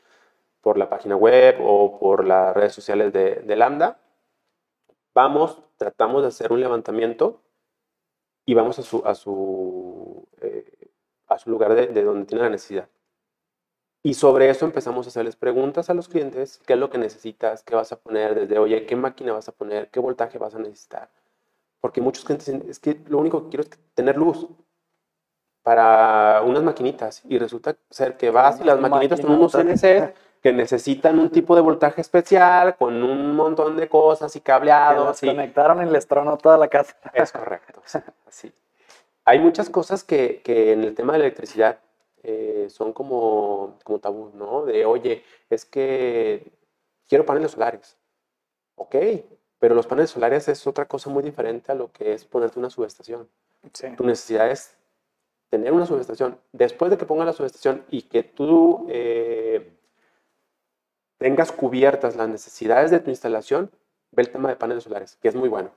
por la página web o por las redes sociales de, de Lambda. Vamos, tratamos de hacer un levantamiento y vamos a su, a su, eh, a su lugar de, de donde tiene la necesidad. Y sobre eso empezamos a hacerles preguntas a los clientes, qué es lo que necesitas, qué vas a poner, desde, oye, qué máquina vas a poner, qué voltaje vas a necesitar. Porque muchos clientes dicen, es que lo único que quiero es tener luz para unas maquinitas. Y resulta ser que vas y las maquinitas son unos CNC que necesitan un tipo de voltaje especial, con un montón de cosas y Que cableado. las sí. conectaron y les tronó toda la casa. Es correcto, sí. Hay muchas cosas que, que en el tema de la electricidad eh, son como, como tabú, ¿no? De, oye, es que quiero paneles solares. Ok, pero los paneles solares es otra cosa muy diferente a lo que es ponerte una subestación. Sí. Tu necesidad es tener una subestación. Después de que pongas la subestación y que tú eh, tengas cubiertas las necesidades de tu instalación, ve el tema de paneles solares, que es muy bueno.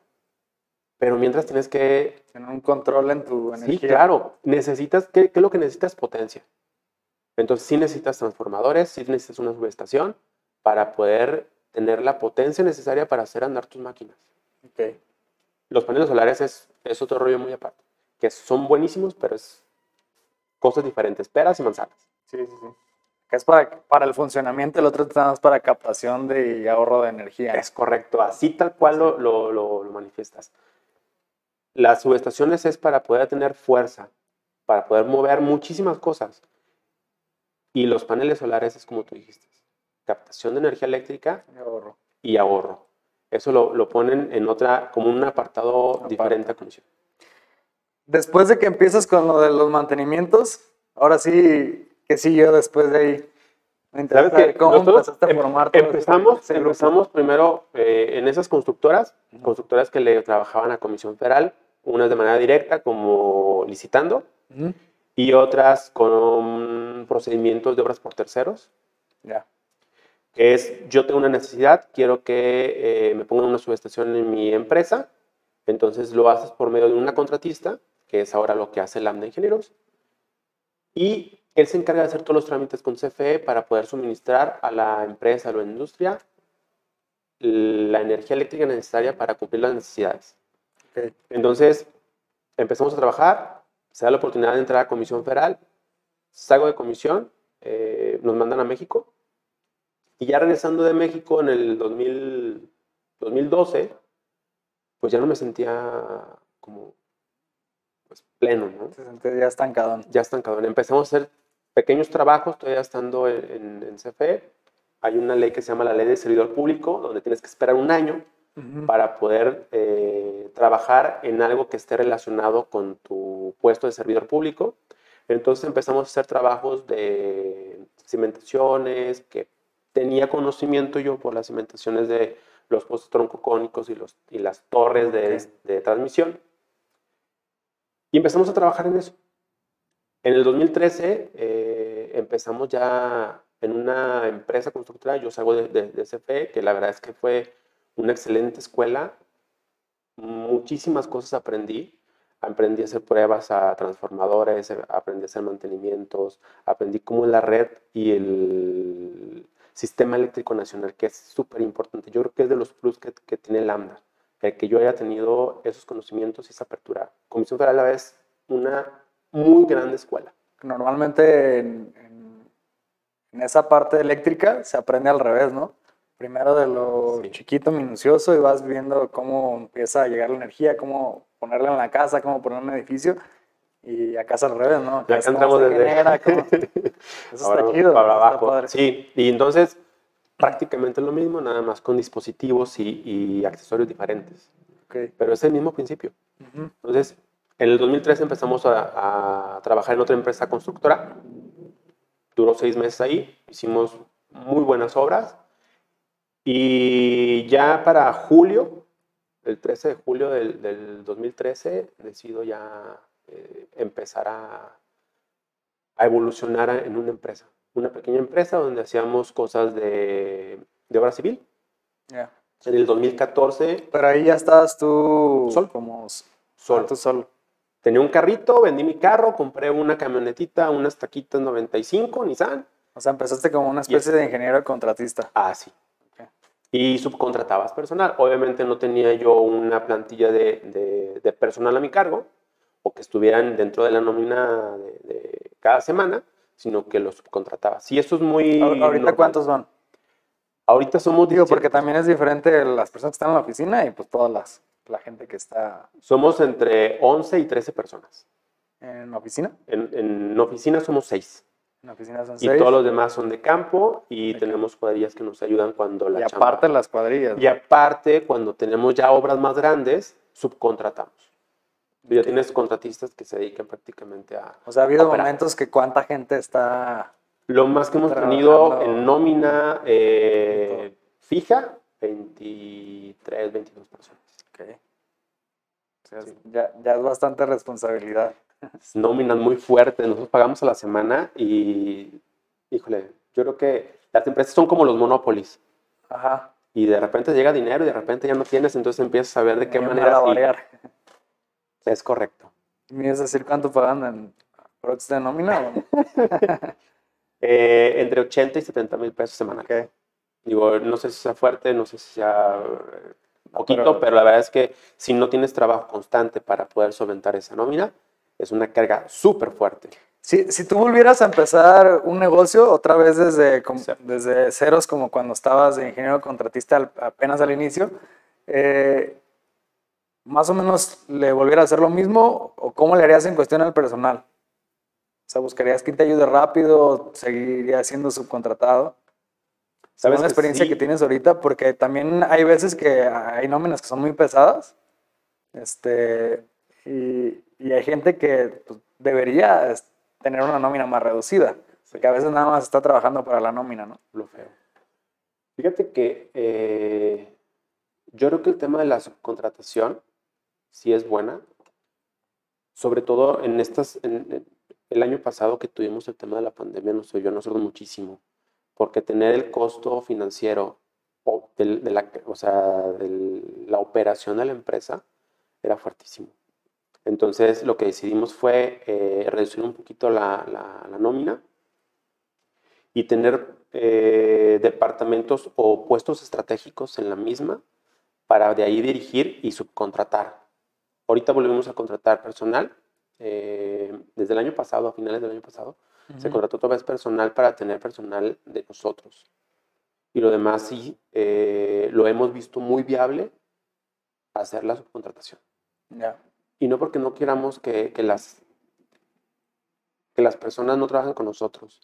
Pero mientras tienes que Tener un control en tu Sí, energía. claro. Necesitas, ¿qué, qué es lo que necesitas? Potencia. Entonces, sí necesitas transformadores, sí necesitas una subestación para poder tener la potencia necesaria para hacer andar tus máquinas. Los paneles solares es, es otro rollo muy aparte, que son buenísimos, pero es cosas diferentes, peras y manzanas. Sí, sí, sí. Que es para, para el funcionamiento, el otro está más para captación de, y ahorro de energía. Es correcto, así tal cual lo, lo- lo- lo manifiestas. Las subestaciones es para poder tener fuerza, para poder mover muchísimas cosas. Y los paneles solares es como tú dijiste, captación de energía eléctrica de ahorro. y ahorro. Eso lo, lo ponen en otra, como un apartado Aparte. diferente a comisión. Después de que empiezas con lo de los mantenimientos, ahora sí, ¿qué siguió después de ahí? Me interesa ¿Sabes saber qué? ¿Cómo empezaste a em- formar todo Empezamos, empezamos primero eh, en esas constructoras, constructoras que le trabajaban a Comisión Federal, unas de manera directa como licitando, y otras con procedimientos de obras por terceros, Ya. que es yo tengo una necesidad, quiero que eh, me pongan una subestación en mi empresa, entonces lo haces por medio de una contratista, que es ahora lo que hace Lambda Ingenieros, y él se encarga de hacer todos los trámites con CFE para poder suministrar a la empresa o la industria la energía eléctrica necesaria para cumplir las necesidades. Ok. Entonces, empezamos a trabajar, se da la oportunidad de entrar a Comisión Federal, salgo de comisión, eh, nos mandan a México, y ya regresando de México en el 2000 2012, pues ya no me sentía como pues, pleno, ¿no? Ya estancado. Ya estancado. Empezamos a hacer pequeños trabajos, todavía estando en, en, en CFE. Hay una ley que se llama la Ley de Servidor Público, donde tienes que esperar un año para poder eh, trabajar en algo que esté relacionado con tu puesto de servidor público. Entonces empezamos a hacer trabajos de cimentaciones, que tenía conocimiento yo por las cimentaciones de los postes troncocónicos y, los, y las torres de, de transmisión. Y empezamos a trabajar en eso. En el 2013 eh, empezamos ya en una empresa constructora, yo salgo de, de, de CFE, que la verdad es que fue una excelente escuela, muchísimas cosas aprendí. Aprendí a hacer pruebas a transformadores, aprendí a hacer mantenimientos, aprendí cómo es la red y el sistema eléctrico nacional, que es súper importante. Yo creo que es de los plus que, que tiene Lambda, el que yo haya tenido esos conocimientos y esa apertura. Comisión Federal es una muy grande escuela. Normalmente en, en- en esa parte eléctrica se aprende al revés, ¿no? Primero de lo Sí. chiquito, minucioso, y vas viendo cómo empieza a llegar la energía, cómo ponerla en la casa, cómo poner un edificio. Y acá es al revés, ¿no? Ya es cómo entramos desde- genera, cómo- Eso Ahora está chido. para está abajo. padre. Sí, y entonces prácticamente lo mismo, nada más con dispositivos y, y accesorios diferentes. Pero es el mismo principio. Entonces, en el 2013 empezamos a, a trabajar en otra empresa constructora. Duró seis meses ahí, hicimos muy buenas obras. Y ya para julio, el 13 de julio del, del 2013, decido ya eh, empezar a, a evolucionar en una empresa. Una pequeña empresa donde hacíamos cosas de, de obra civil. Ya. En el 2014, Pero ahí ya estabas tú Solo. como solo. tú solo. Tenía un carrito, vendí mi carro, compré una camionetita, unas taquitas 95, Nissan. O sea, empezaste como una especie de ingeniero contratista. Ah, sí. Y subcontratabas personal. Obviamente no tenía yo una plantilla de, de- de personal a mi cargo o que estuvieran dentro de la nómina de, de cada semana, sino que los subcontrataba. Sí, eso es muy... Ahor- ¿Ahorita normal. cuántos son? Ahorita somos... Digo, 17. porque también es diferente las personas que están en la oficina y pues todas las, la gente que está Somos entre 11 y 13 personas. en oficina. En, en oficina somos 6. En oficina son Y seis. todos los demás son de campo y tenemos cuadrillas que nos ayudan cuando la y chamba- aparte las cuadrillas. Y aparte, cuando tenemos ya obras más grandes, subcontratamos. Ya tienes contratistas que se dedican prácticamente a... O sea, ha habido momentos que cuánta gente está... Lo más que hemos tenido en nómina eh, fija, 23, 22 personas. Ok. O sea, ya, ya es bastante responsabilidad. Nóminas muy fuertes, nosotros pagamos a la semana y, híjole, yo creo que las empresas son como los monopolies. Ajá. Y de repente llega dinero y de repente ya no tienes, entonces empiezas a ver de qué manera empezar a sí, variar. Es correcto. ¿Me ibas a decir cuánto pagan en Prox de nómina? o? Eh, entre 80 y 70 mil pesos semanales. Ok. Digo, no sé si sea fuerte, no sé si sea poquito, pero- pero, la verdad es que si no tienes trabajo constante para poder solventar esa nómina, es una carga súper fuerte. Si, si tú volvieras a empezar un negocio otra vez desde, como- Sí. desde ceros, como cuando estabas de ingeniero contratista al- apenas al inicio, eh, más o menos le volvieras a hacer lo mismo o cómo le harías en cuestión al personal? O sea, ¿buscarías quien te ayude rápido seguirías siendo subcontratado? ¿Sabes la que experiencia sí? que tienes ahorita, porque también hay veces que hay nóminas que son muy pesadas, este, y, y hay gente que pues, debería tener una nómina más reducida, porque a veces nada más está trabajando para la nómina, ¿no? Lo feo. Fíjate que eh, yo creo que el tema de la subcontratación sí es buena, sobre todo en estas, el año pasado que tuvimos el tema de la pandemia nos ayudó a nosotros muchísimo, porque tener el costo financiero o, de, la, o sea, de la operación de la empresa era fuertísimo. Entonces lo que decidimos fue eh, reducir un poquito la, la- la nómina y tener eh, departamentos o puestos estratégicos en la misma para de ahí dirigir y subcontratar. Ahorita volvemos a contratar personal. eh, desde el año pasado, a finales del año pasado, se contrató otra vez personal para tener personal de nosotros. Y lo demás sí eh, lo hemos visto muy viable hacer la subcontratación. Y no porque no queramos que, que las, que las personas no trabajen con nosotros,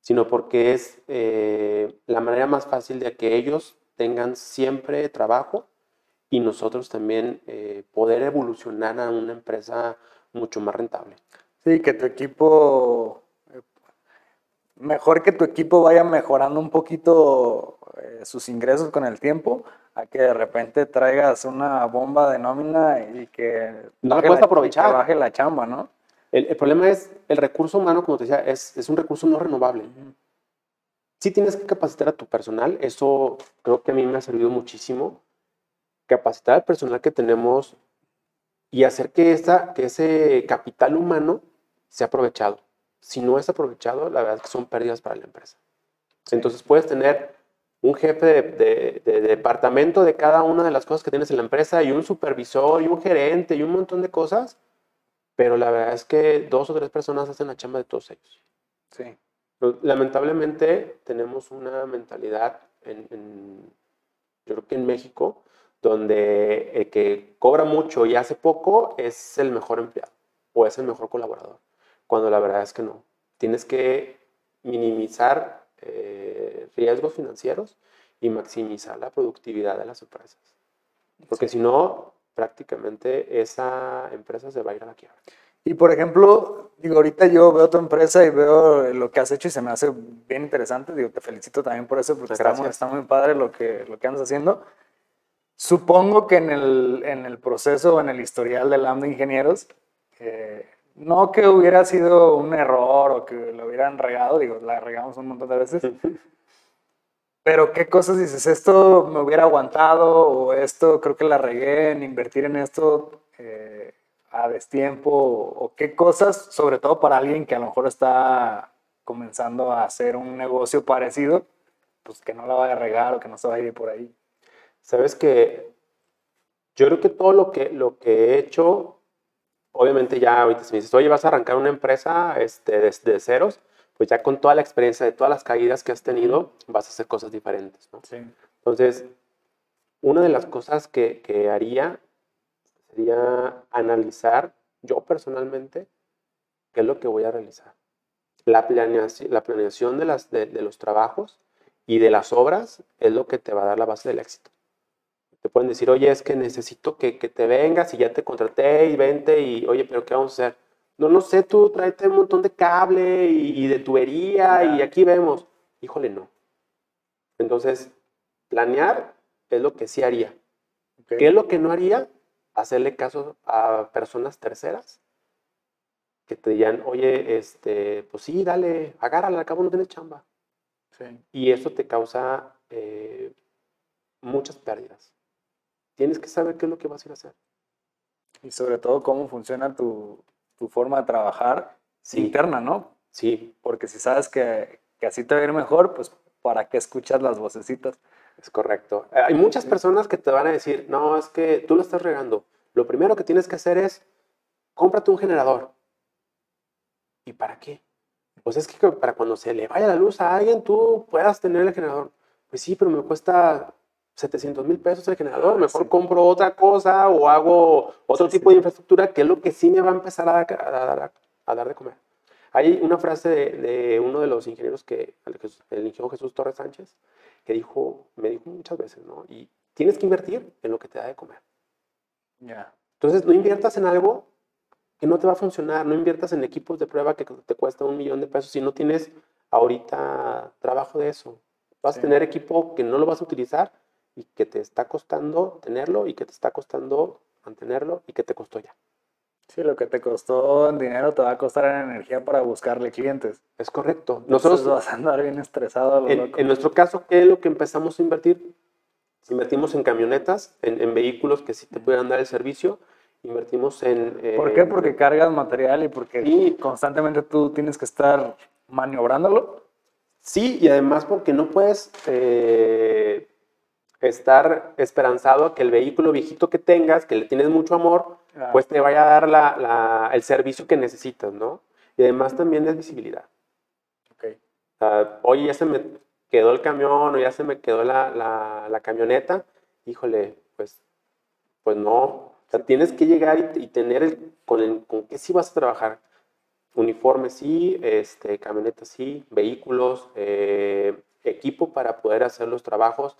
sino porque es eh, la manera más fácil de que ellos tengan siempre trabajo y nosotros también eh, poder evolucionar a una empresa mucho más rentable. Sí, que tu equipo, eh, mejor que tu equipo vaya mejorando un poquito eh, sus ingresos con el tiempo, a que de repente traigas una bomba de nómina y que No la baje puedes y que aprovechar. baje la chamba, ¿no? El, el problema es el recurso humano, como te decía, es, es un recurso no renovable. Sí tienes que capacitar a tu personal, eso creo que a mí me ha servido muchísimo, capacitar al personal que tenemos y hacer que, esa, que ese capital humano sea aprovechado. Si no es aprovechado, la verdad es que son pérdidas para la empresa. Entonces puedes tener un jefe de, de- de departamento de cada una de las cosas que tienes en la empresa y un supervisor y un gerente y un montón de cosas, pero la verdad es que dos o tres personas hacen la chamba de todos ellos. Sí. Lamentablemente tenemos una mentalidad en, en- yo creo que en México, donde el que cobra mucho y hace poco es el mejor empleado o es el mejor colaborador, cuando la verdad es que no. Tienes que minimizar eh, riesgos financieros y maximizar la productividad de las empresas. Porque si no, prácticamente esa empresa se va a ir a la quiebra. Y por ejemplo, digo, ahorita yo veo tu empresa y veo lo que has hecho y se me hace bien interesante. Digo, te felicito también por eso, porque está muy, está muy padre lo que, lo que andas haciendo. Supongo que en el, en el proceso, en el historial de ingenieros, eh, no que hubiera sido un error o que lo hubieran regado, digo, la regamos un montón de veces, pero qué cosas dices, esto me hubiera aguantado o esto creo que la regué en invertir en esto. eh, a destiempo o qué cosas, sobre todo para alguien que a lo mejor está comenzando a hacer un negocio parecido, pues que no la vaya a regar o que no se vaya a ir por ahí? Sabes que yo creo que todo lo que, lo que he hecho, obviamente ya ahorita si me dices, oye, vas a arrancar una empresa este, desde ceros, pues ya con toda la experiencia de todas las caídas que has tenido, vas a hacer cosas diferentes, ¿no? Sí. Entonces, una de las cosas que, que haría sería analizar yo personalmente qué es lo que voy a realizar. La planeación, la planeación de, las, de, de los trabajos y de las obras es lo que te va a dar la base del éxito. Te pueden decir, oye, es que necesito que, que te vengas y ya te contraté y vente y, oye, pero ¿qué vamos a hacer? No, no sé, tú tráete un montón de cable y, y de tubería y aquí vemos. Híjole, no. Entonces, planear es lo que sí haría. ¿Qué es lo que no haría? Hacerle caso a personas terceras que te digan, oye, este, pues sí, dale, agárrala, al cabo no tienes chamba. Sí. Y eso te causa eh, muchas pérdidas. Tienes que saber qué es lo que vas a ir a hacer. Y sobre todo cómo funciona tu, tu forma de trabajar Sí. interna, ¿no? Sí, Porque si sabes que, que así te va a ir mejor, pues ¿para qué escuchas las vocecitas? es correcto. Eh, Hay muchas personas que te van a decir, no, es que tú lo estás regando. Lo primero que tienes que hacer es, cómprate un generador. ¿Y para qué? Pues es que para cuando se le vaya la luz a alguien, tú puedas tener el generador. Pues sí, pero me cuesta 700 mil pesos el generador. Mejor Sí. compro otra cosa o hago otro Sí, tipo sí. de infraestructura que es lo que sí me va a empezar a, dar- a dar- a dar de comer. Hay una frase de, de uno de los ingenieros que, el ingeniero Jesús Torres Sánchez, que dijo, me dijo muchas veces, ¿no? Y tienes que invertir en lo que te da de comer. Ya. Entonces, no inviertas en algo que no te va a funcionar, no inviertas en equipos de prueba que te cuesta un millón de pesos si no tienes ahorita trabajo de eso. Vas a tener equipo que no lo vas a utilizar y que te está costando tenerlo y que te está costando mantenerlo y que te costó ya. Sí, lo que te costó en dinero te va a costar en energía para buscarle clientes. Es correcto. Nosotros Nosotros, vas a andar bien estresado a lo en, loco. en nuestro caso, ¿qué es lo que empezamos a invertir? Invertimos en camionetas, en, en vehículos que sí te puedan dar el servicio. Invertimos en... ¿Por qué? Porque cargas material y porque Sí. constantemente tú tienes que estar maniobrándolo. Sí, y además porque no puedes eh, estar esperanzado a que el vehículo viejito que tengas, que le tienes mucho amor, Ah. pues te vaya a dar la- la- el servicio que necesitas, ¿no? Y además también es visibilidad. Ok. O sea, oye, ya se me quedó el camión o ya se me quedó la, la- la camioneta, híjole, pues, pues no. O sea, tienes que llegar y, y tener el, con, el, con qué sí vas a trabajar. Uniformes sí, este, camionetas sí, vehículos, eh, equipo para poder hacer los trabajos,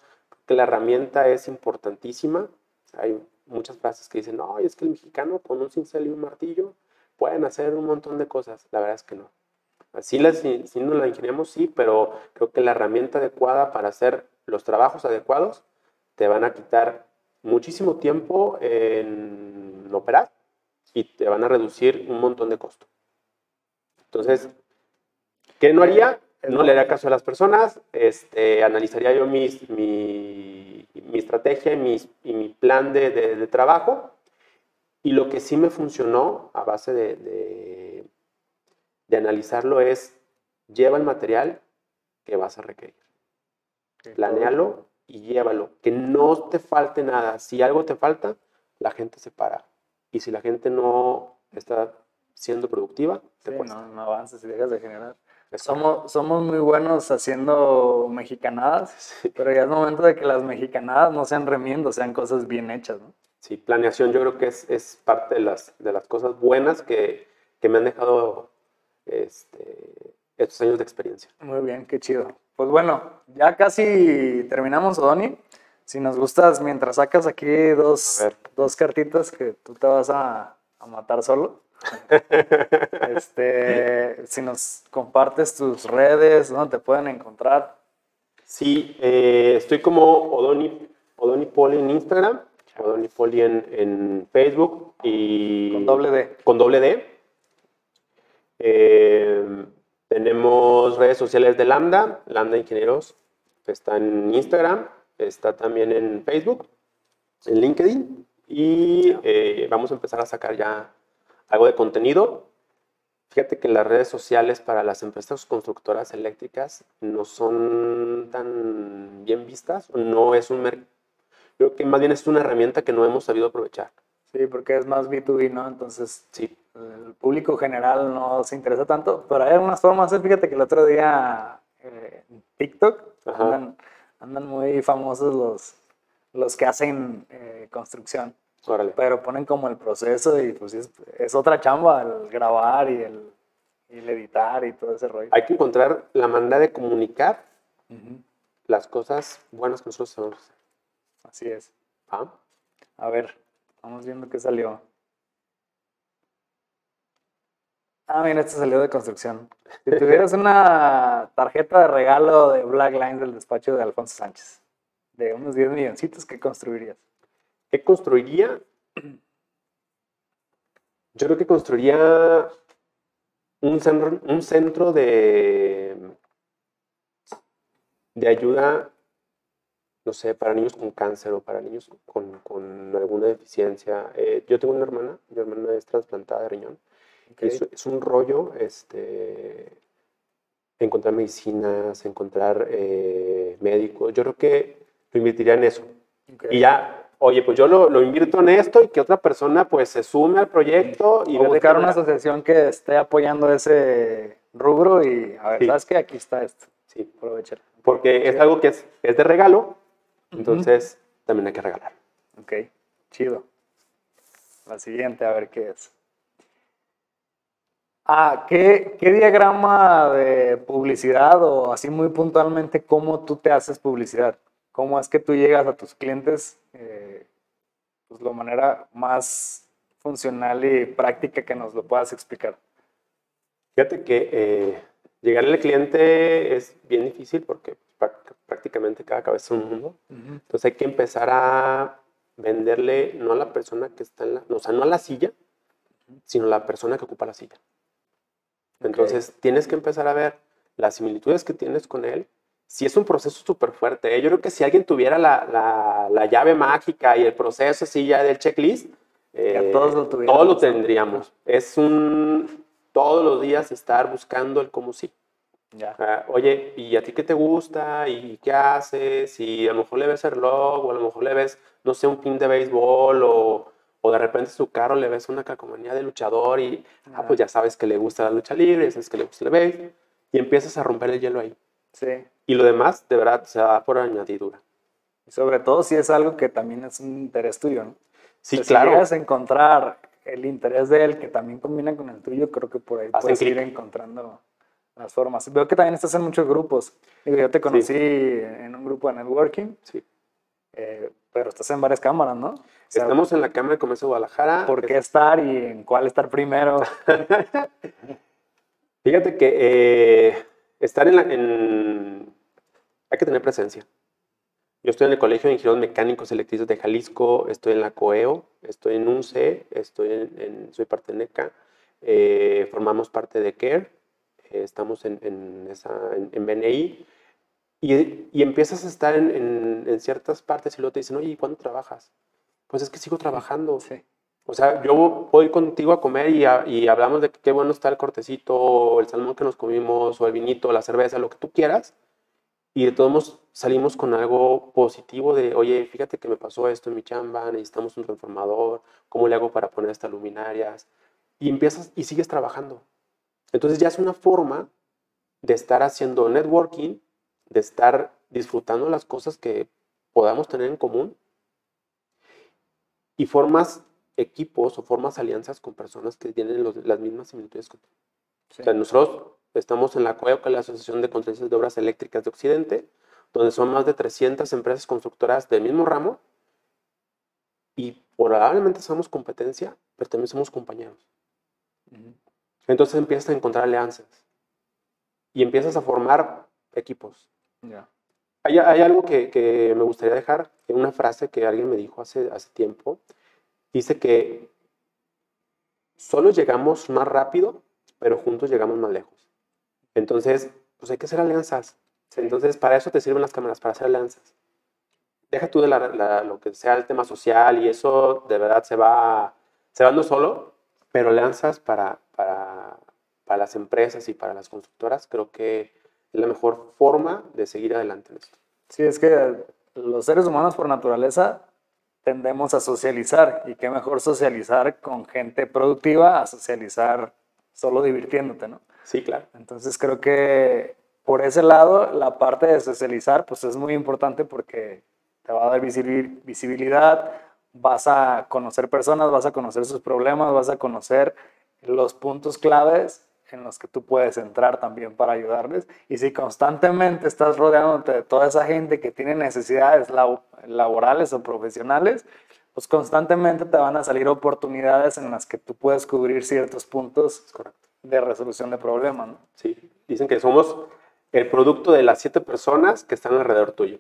que la herramienta es importantísima. Hay muchas frases que dicen, no, es que el mexicano con un cincel y un martillo pueden hacer un montón de cosas. La verdad es que no. Así la, si, no la ingeniamos, sí, pero creo que la herramienta adecuada para hacer los trabajos adecuados te van a quitar muchísimo tiempo en operar y te van a reducir un montón de costo. Entonces, ¿qué no haría? No le haría caso a las personas, este, analizaría yo mis, mi, mi estrategia y, mis- y mi plan de, de- de trabajo. Y lo que sí me funcionó a base de, de- analizarlo es, lleva el material que vas a requerir. Planéalo y llévalo. Que no te falte nada. Si algo te falta, la gente se para. Y si la gente no está siendo productiva, te Sí, cuesta. no, no avances y dejas de generar. Somos, somos muy buenos haciendo mexicanadas, pero ya es momento de que las mexicanadas no sean remiendo, sean cosas bien hechas, ¿no? Sí, planeación yo creo que es, es parte de las, de las cosas buenas que, que me han dejado este, estos años de experiencia. Muy bien, qué chido. Pues bueno, ya casi terminamos, Odoni. Si nos gustas, mientras sacas aquí dos, dos cartitas que tú te vas a, a matar solo. este, si nos compartes tus redes, ¿dónde te pueden encontrar? Sí, eh, estoy como Odoni, Odoni Poli en Instagram, Odoni Poli en, en Facebook y... Con doble D. Con doble D. Eh, tenemos redes sociales de Lambda, Lambda Ingenieros, está en Instagram, está también en Facebook, en LinkedIn y eh, vamos a empezar a sacar ya algo de contenido. Fíjate que las redes sociales para las empresas constructoras eléctricas no son tan bien vistas, no es un mercado. Creo que más bien es una herramienta que no hemos sabido aprovechar. Sí, porque es más B2B, ¿no? Entonces, Sí, el público general no se interesa tanto, pero hay algunas formas. ¿eh? Fíjate que el otro día eh, en TikTok andan, andan muy famosos los, los que hacen eh, construcción, órale. pero ponen como el proceso y pues es, es otra chamba el grabar y el, y el editar y todo ese rollo. Hay que encontrar la manera de comunicar las cosas buenas que nosotros sabemos hacer. Así es. ¿va? A ver, vamos viendo qué salió. Ah, mira, este salió de construcción. Si tuvieras una tarjeta de regalo de Black Lines del despacho de Alfonso Sánchez, de unos 10 milloncitos, ¿qué construirías? ¿Qué construiría? Yo creo que construiría un centro, un centro de, de ayuda, no sé, para niños con cáncer o para niños con, con alguna deficiencia. Eh, yo tengo una hermana, mi hermana es trasplantada de riñón. Es, es un rollo este, encontrar medicinas, encontrar eh, médicos. Yo creo que lo invertiría en eso. Y ya, oye, pues yo lo, lo invierto en esto y que otra persona pues se sume al proyecto y O buscar una asociación que esté apoyando ese rubro y, a ver, Sí. ¿sabes qué? Aquí está esto. Sí, Aprovechar. porque es algo que es, es de regalo, entonces también hay que regalar. Ok, chido. La siguiente, a ver qué es. Ah, ¿qué, qué diagrama de publicidad o así muy puntualmente cómo tú te haces publicidad? ¿Cómo es que tú llegas a tus clientes eh, pues, la manera más funcional y práctica que nos lo puedas explicar? Fíjate que eh, llegarle al cliente es bien difícil porque prac- prácticamente cada cabeza es un mundo. Entonces hay que empezar a venderle no a la persona que está en la, o sea, no a la silla, sino a la persona que ocupa la silla. Entonces tienes que empezar a ver las similitudes que tienes con él. Si es un proceso súper fuerte, ¿eh? yo creo que si alguien tuviera la, la- la llave mágica y el proceso así ya del checklist, eh, todos lo tuviéramos. todos lo tendríamos. Es un todos los días estar buscando el cómo sí. Ya. Ah, Oye, ¿y a ti qué te gusta? ¿Y qué haces? Y a lo mejor le ves el reloj, o a lo mejor le ves, no sé, un pin de béisbol, o, o de repente su carro le ves una calcomanía de luchador, y ah, pues ya sabes que le gusta la lucha libre, ya sabes que le gusta el béisbol, y empiezas a romper el hielo ahí. Sí. Y lo demás, de verdad, se da por añadidura. Y sobre todo si es algo que también es un interés tuyo, ¿no? Sí, O sea, Si claro. llegas a encontrar el interés de él que también combina con el tuyo, creo que por ahí Hacen puedes ir encontrando las formas. Veo que también estás en muchos grupos. Digo, yo te conocí en un grupo de networking, Sí. eh, pero estás en varias cámaras, ¿no? O sea, Estamos en la Cámara de Comercio de Guadalajara. ¿Por qué estar y en cuál estar primero? Fíjate que eh, estar en, la, en... Hay que tener presencia. Yo estoy en el Colegio de Ingenieros Mecánicos Electricistas de Jalisco, estoy en la COEO, estoy en UNCE, estoy en, soy parte de NECA, eh, formamos parte de CARE, eh, estamos en, en, esa, en, BNI, y, y empiezas a estar en, ciertas partes y luego te dicen, oye, ¿y cuándo trabajas? Pues es que sigo trabajando. Sí. O sea, yo puedo ir contigo a comer y, a- y hablamos de qué bueno está el cortecito, o el salmón que nos comimos, o el vinito, la cerveza, lo que tú quieras. Y de todos modos salimos con algo positivo de, oye, fíjate que me pasó esto en mi chamba, necesitamos un transformador, ¿cómo le hago para poner estas luminarias? Y empiezas y sigues trabajando. Entonces ya es una forma de estar haciendo networking, de estar disfrutando las cosas que podamos tener en común y formas equipos o formas alianzas con personas que tienen los- las mismas similitudes que tú. Sí. O sea, nosotros estamos en la COEO, que es la Asociación de Contratistas de Obras Eléctricas de Occidente, donde son más de 300 empresas constructoras del mismo ramo y probablemente somos competencia, pero también somos compañeros. Ujú. Entonces empiezas a encontrar alianzas y empiezas a formar equipos. Ya. Hay, hay algo que, que me gustaría dejar, una frase que alguien me dijo hace, hace tiempo. Dice que solo llegamos más rápido, pero juntos llegamos más lejos. Entonces, pues hay que hacer alianzas. Entonces, para eso te sirven las cámaras, para hacer alianzas. Deja tú de la- lo que sea el tema social y eso de verdad se va, se va dando solo, pero alianzas para, para, para las empresas y para las constructoras creo que es la mejor forma de seguir adelante en esto. Sí, es que los seres humanos por naturaleza tendemos a socializar y qué mejor socializar con gente productiva a socializar solo divirtiéndote, ¿no? Sí, claro. Entonces creo que por ese lado la parte de socializar pues es muy importante porque te va a dar visibil- visibilidad, vas a conocer personas, vas a conocer sus problemas, vas a conocer los puntos claves en los que tú puedes entrar también para ayudarles. Y si constantemente estás rodeándote de toda esa gente que tiene necesidades labo- laborales o profesionales, pues constantemente te van a salir oportunidades en las que tú puedes cubrir ciertos puntos de resolución de problemas. ¿no? Sí, dicen que somos el producto de las siete personas que están alrededor tuyo.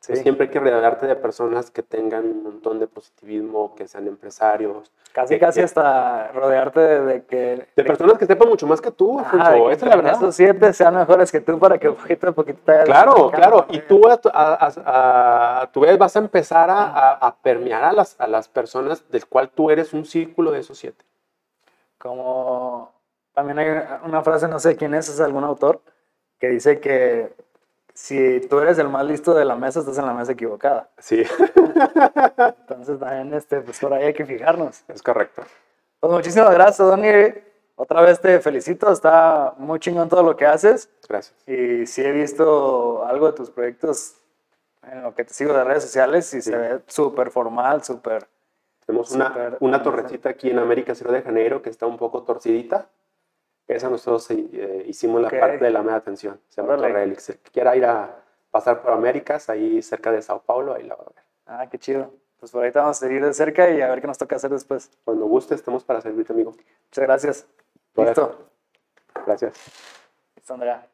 Sí. Siempre hay que rodearte de personas que tengan un montón de positivismo, que sean empresarios. Casi, que- casi que- hasta rodearte de, de que... De personas que sepan mucho más que tú, de que Esa es la verdad. Esos siete sean mejores que tú para que poquito a poquito Claro, claro. Y tú a, a- a- a tu vez vas a empezar a permear a las, a las personas del cual tú eres un círculo de esos siete. Como también hay una frase, no sé quién es, es algún autor, que dice que si tú eres el más listo de la mesa, estás en la mesa equivocada. Sí, Entonces también este, pues por ahí hay que fijarnos. es correcto. Pues muchísimas gracias, Donny. Otra vez te felicito, está muy chingón todo lo que haces. Gracias. Y sí he visto algo de tus proyectos en lo que te sigo de redes sociales y Sí. se ve súper formal, súper... Tenemos una, torrecita aquí en América Cero de Janeiro que está un poco torcidita. Esa nosotros eh, hicimos la parte de la media tensión. Se llama. Torre Helix. El que quiera ir a pasar por Américas, ahí cerca de Sao Paulo, ahí la va a ver. Ah, qué chido. Pues por ahí te vamos a seguir de cerca y a ver qué nos toca hacer después. Cuando guste, estamos para servirte, amigo. Muchas gracias. Listo. Gracias. Listo, Andrea.